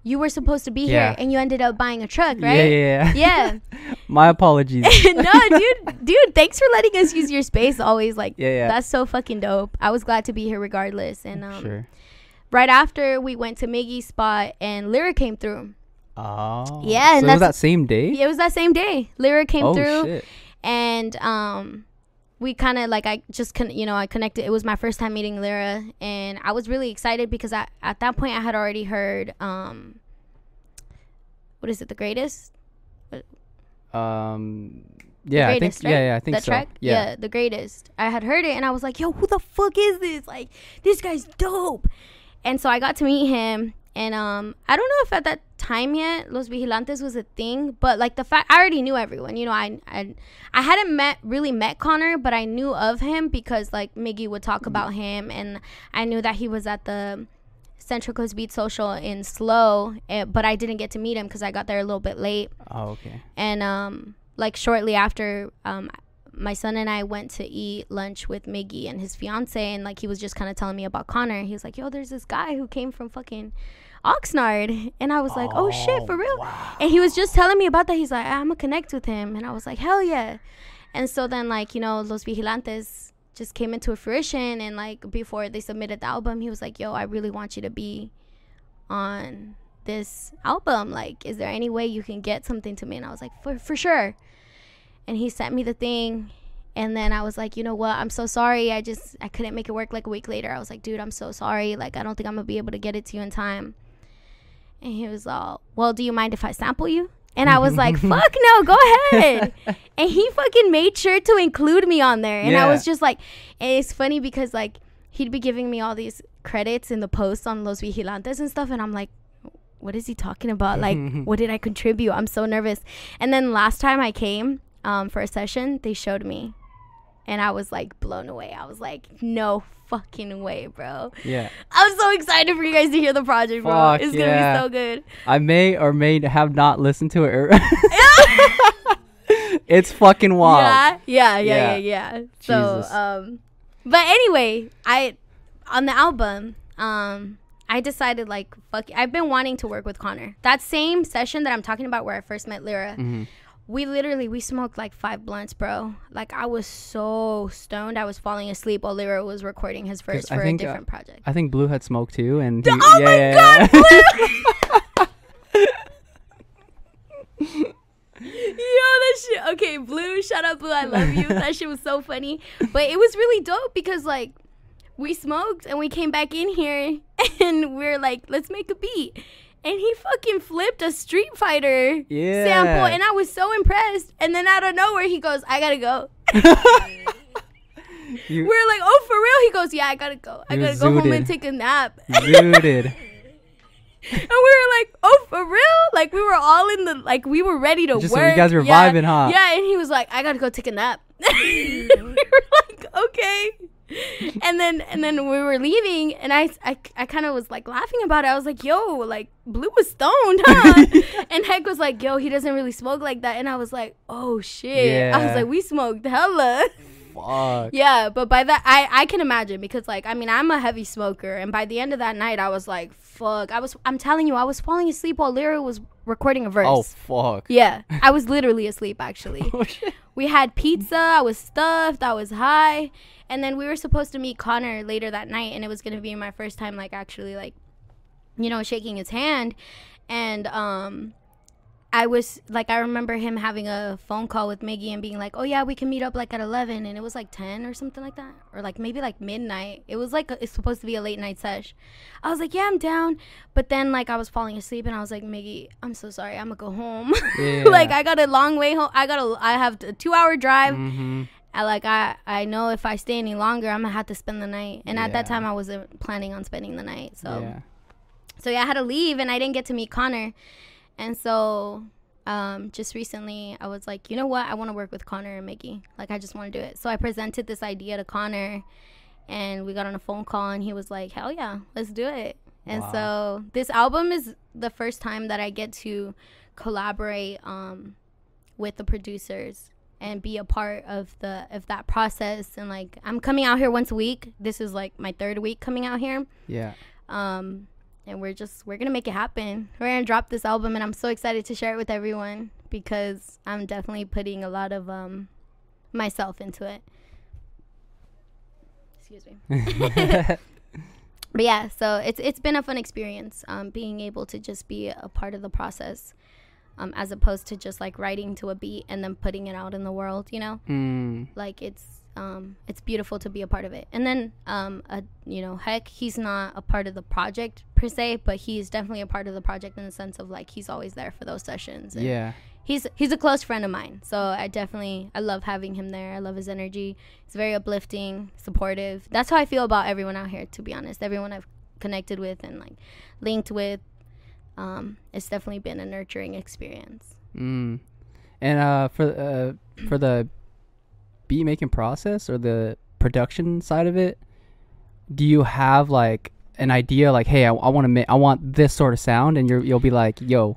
you were supposed to be Yeah. here and you ended up buying a truck, right? yeah, yeah. Yeah. My apologies. no, dude, dude, thanks for letting us use your space always like Yeah, yeah. that's so fucking dope. I was glad to be here regardless. And um sure. right after we went to Miggy's spot and Lyra came through. Oh. Yeah, So and it was that's- that same day. It was that same day. Lyra came oh through shit. and um we kind of like I just con- you know I connected. It was my first time meeting Lyra, and I was really excited because I, at that point I had already heard um what is it the greatest Um. Yeah, the I think. greatest Yeah, yeah, I think the so. track Yeah. the greatest I had heard it and I was like yo who the fuck is this like this guy's dope and so I got to meet him and um I don't know if at that time yet Los Vigilantes was a thing but like the fact I already knew everyone you know I I, I hadn't met really met Connor but I knew of him because like Miggy would talk about him and I knew that he was at the Central Coast Beat Social in SLO eh, but I didn't get to meet him because I got there a little bit late Oh, okay. and um like shortly after um my son and I went to eat lunch with Miggy and his fiance and like he was just kind of telling me about Connor. He was like, "Yo, there's this guy who came from fucking Oxnard." And I was like, "Oh, oh shit, for real?" And he was just telling me about that. He's like, "I'm gonna connect with him." And I was like, "Hell yeah." And so then like, you know, Los Vigilantes just came into fruition and like before they submitted the album, he was like, "Yo, I really want you to be on this album. Like, is there any way you can get something to me?" And I was like, "For for sure." And he sent me the thing, and then I was like, "You know what? I'm so sorry. I just I couldn't make it work." Like a week later, I was like, "Dude, I'm so sorry. Like, I don't think I'm gonna be able to get it to you in time." And he was all, "Well, do you mind if I sample you?" And I was like, fuck no, go ahead. and he fucking made sure to include me on there. And I was just like, and it's funny because like he'd be giving me all these credits in the post on Los Vigilantes and stuff. And I'm like, what is he talking about? Like, what did I contribute? I'm so nervous. And then last time I came um, for a session, they showed me. And I was like blown away. I was like, no fucking way, bro. Yeah. I'm so excited for you guys to hear the project, bro. Fuck, it's yeah. gonna be so good. I may or may have not listened to it. it's fucking wild. Yeah, yeah, yeah, Yeah. yeah, yeah. So, um, but anyway, I on the album, um, I decided like fuck. I've been wanting to work with Connor. That same session that I'm talking about where I first met Lyra. Mm-hmm. We literally we smoked like five blunts, bro. Like I was so stoned, I was falling asleep while Lyra was recording his first I for a think, uh, different project. I think Blue had smoked too, and he, Oh yeah, my God, yeah. Yo, that shit. Okay, Blue, shout out Blue. I love you. that shit was so funny. But it was really dope because like we smoked and we came back in here and we are like, let's make a beat. And he fucking flipped a Street Fighter Yeah. sample, and I was so impressed. And then out of nowhere, he goes, "I gotta go." You We're like, "Oh, for real?" He goes, "Yeah, I gotta go. I gotta go home and take a nap." zooted. And we were like, "Oh, for real?" Like we were all in the like we were ready to Just- work. you guys were yeah. vibing, huh? Yeah, and he was like, "I gotta go take a nap." we were like, "Okay." And then and then we were leaving, and I I, I kind of was like laughing about it. I was like, "Yo, like Blue was stoned, huh?" and Heck was like, "Yo, he doesn't really smoke like that." And I was like, "Oh shit!" I was like, "We smoked hella." Fuck. Yeah, but by that I I can imagine because like I mean I'm a heavy smoker and by the end of that night I was like fuck I was I'm telling you I was falling asleep while Lyra was recording a verse. Oh fuck. Yeah, I was literally asleep actually. Oh shit. we had pizza, I was stuffed, I was high, and then we were supposed to meet Connor later that night and it was going to be my first time like actually like you know shaking his hand and um I was like, I remember him having a phone call with Miggy and being like, "Oh yeah, we can meet up like at 11," and it was like 10 or something like that, or like maybe like midnight. It was like a, it's supposed to be a late night sesh. I was like, "Yeah, I'm down," but then like I was falling asleep and I was like, "Miggy, I'm so sorry, I'm gonna go home. Yeah. like I got a long way home. I got a I have a two hour drive. Mm-hmm. I like I I know if I stay any longer, I'm gonna have to spend the night. And at that time, I wasn't planning on spending the night, so Yeah. so yeah, I had to leave and I didn't get to meet Connor. And so um, just recently I was like, you know what? I want to work with Connor and Miggy. Like I just want to do it. So I presented this idea to Connor and we got on a phone call and he was like, hell yeah, let's do it. And Wow. so this album is the first time that I get to collaborate um, with the producers and be a part of the of that process and like I'm coming out here once a week. This is like my third week coming out here Yeah. um and we're just we're gonna make it happen. We're gonna drop this album and i'm so excited to share it with everyone because i'm definitely putting a lot of um myself into it. Excuse me. But yeah so it's it's been a fun experience um being able to just be a part of the process um as opposed to just like writing to a beat and then putting it out in the world you know? Mm. like it's um it's beautiful to be a part of it. And then um a, you know heck he's not a part of the project per se but he's definitely a part of the project in the sense of like he's always there for those sessions. And Yeah. he's he's a close friend of mine. So i definitely i love having him there. I love his energy. He's very uplifting supportive. That's how i feel about everyone out here to be honest. Everyone i've connected with and like linked with um it's definitely been a nurturing experience. Mm. And uh, for uh, for the beat making process or the production side of it, do you have like an idea like, hey, I, I want to make, I want this sort of sound, and you're you'll be like, yo,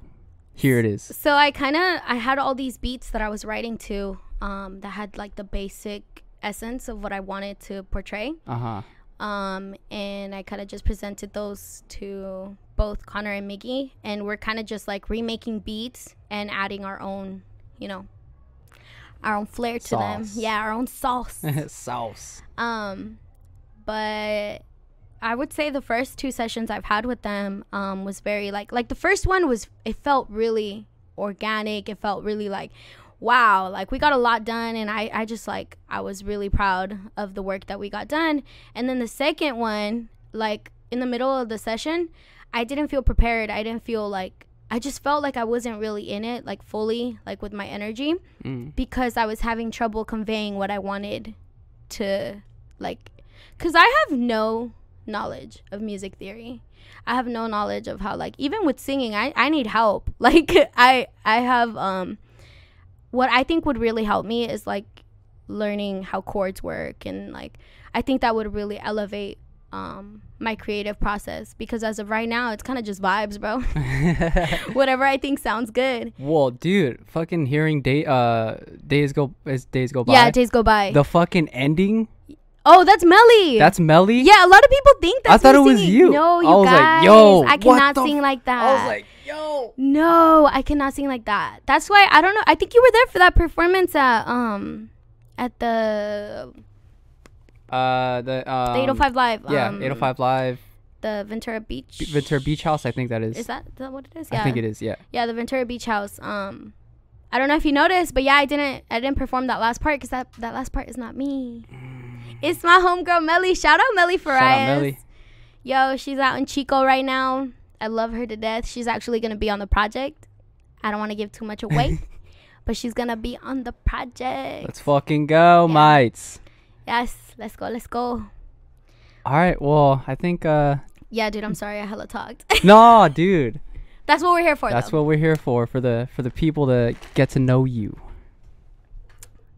here it is. So I kind of I had all these beats that I was writing to um, that had like the basic essence of what I wanted to portray. Uh huh. Um, and I kind of just presented those to both Connor and Miggy, and we're kind of just like remaking beats and adding our own, you know, our own flair to them. Yeah, our own sauce. Sauce. Um, but I would say the first two sessions I've had with them um, was very like like the first one was it felt really organic. It felt really like wow, like we got a lot done, and I I just like I was really proud of the work that we got done. And then the second one, like in the middle of the session, I didn't feel prepared. I didn't feel like I just felt like I wasn't really in it, like fully, like with my energy, Mm. because I was having trouble conveying what I wanted to, like, because I have no knowledge of music theory. I have no knowledge of how, like, even with singing, I, I need help. Like, I I have um, what I think would really help me is like learning how chords work and like I think that would really elevate um my creative process because as of right now it's kind of just vibes bro whatever i think sounds good well, dude, fucking hearing day uh days go as days go by. yeah days go by the fucking ending. oh that's melly That's Melly. yeah a lot of people think that's I thought it was singing. you. no you I was like, guys yo, i cannot sing f- like that I was like, yo. no i cannot sing like that that's why i don't know i think you were there for that performance at um at the Uh, the um, the 805 live Yeah, um, 805 live. the ventura beach B- Ventura Beach House. I think that is. is that, is that what it is I think it is. Yeah. Yeah, the Ventura Beach House. Um, I don't know if you noticed, but yeah, I didn't. I didn't perform that last part because that that last part is not me. It's my homegirl Melly. Shout out Melly Farias. Shout out Melly. Yo, she's out in Chico right now. I love her to death. She's actually gonna be on the project. I don't want to give too much away, but she's gonna be on the project. Let's fucking go, Yeah. mates. yes, let's go. Let's go. All right. Well, I think. uh Yeah, dude. I'm sorry. I hella talked. No, dude. That's what we're here for. That's though. what we're here for. For the for the people to get to know you.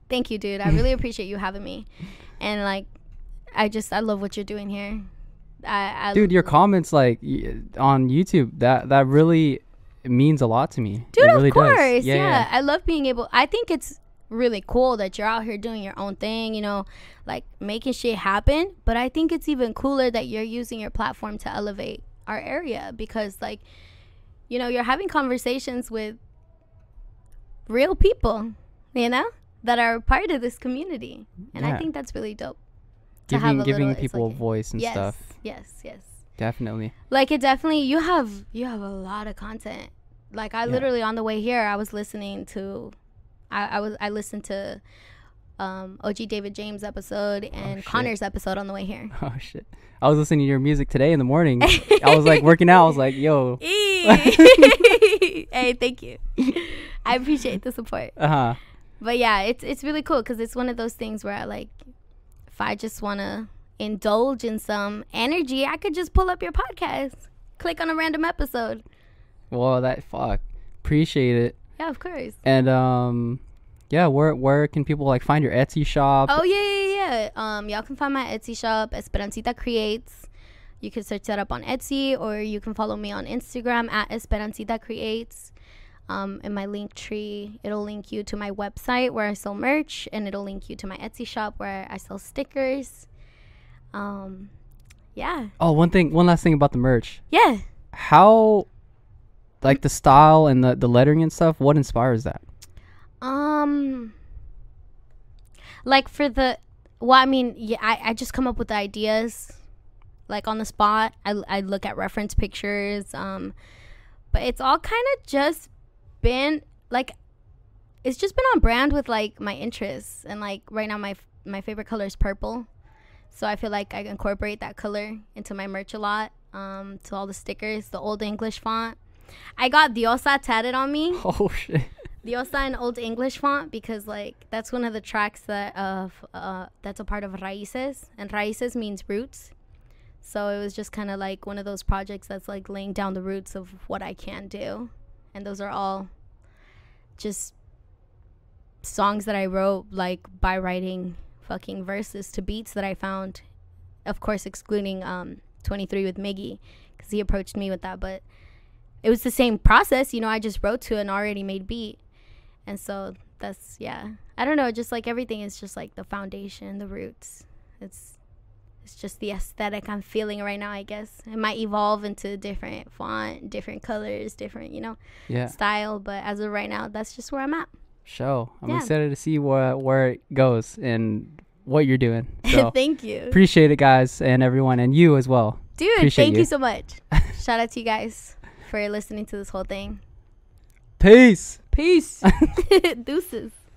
Thank you, dude. I really appreciate you having me, and like, I just I love what you're doing here. I, I Dude, your comments like on YouTube that that really means a lot to me. dude it of really course does. yeah, i love being able i think it's really cool that you're out here doing your own thing you know like making shit happen but i think it's even cooler that you're using your platform to elevate our area because like you know you're having conversations with real people you know that are part of this community and i think that's really dope to have Giving giving little- people like- a voice and yes stuff. yes yes Definitely. like it definitely you have you have a lot of content like i Yeah. literally on the way here i was listening to i, I was i listened to um og david james episode and shit. connor's episode on the way here Oh shit. I was listening to your music today in the morning. I was like working out. I was like, yo. hey thank you i appreciate the support Uh huh. but yeah it's it's really cool because it's one of those things where i like if i just want to indulge in some energy i could just pull up your podcast click on a random episode Well, that fuck. Appreciate it. Yeah of course And um, yeah. Where where can people like find your Etsy shop? Oh yeah, yeah, yeah. Um, y'all can find my Etsy shop, Esperancita Creates. You can search that up on Etsy, or you can follow me on Instagram at Esperancita Creates. Um, in my link tree, it'll link you to my website where I sell merch, and it'll link you to my Etsy shop where I sell stickers. Um, yeah, Oh, one thing. One last thing about the merch. yeah. How, like the style and the the lettering and stuff. What inspires that? Um, like for the, well, I mean, yeah, I, I just come up with the ideas, like on the spot. I, I look at reference pictures. Um, but it's all kind of just been like, it's just been on brand with like my interests and like right now my f- my favorite color is purple, so I feel like I incorporate that color into my merch a lot. Um, to all the stickers, the old English font. I got Diosa tatted on me. Oh shit. Diosa in Old English font because like that's one of the tracks that of uh that's a part of Raices and Raices means roots. So it was just kind of like one of those projects that's like laying down the roots of what I can do. And those are all just songs that I wrote like by writing fucking verses to beats that I found. Of course excluding um 23 with Miggy cuz he approached me with that but it was the same process, you know, I just wrote to an already made beat. And so that's yeah. I don't know, just like everything is just like the foundation, the roots. It's it's just the aesthetic I'm feeling right now, I guess. It might evolve into different font, different colors, different, you know, Yeah. style, but as of right now, that's just where I'm at. Show. I'm Yeah. excited to see where where it goes and what you're doing. So Thank you. appreciate it, guys, and everyone, and you as well. Dude, appreciate thank you. you. so much. Shout out to you guys for listening to this whole thing. Peace. Peace. Deuces.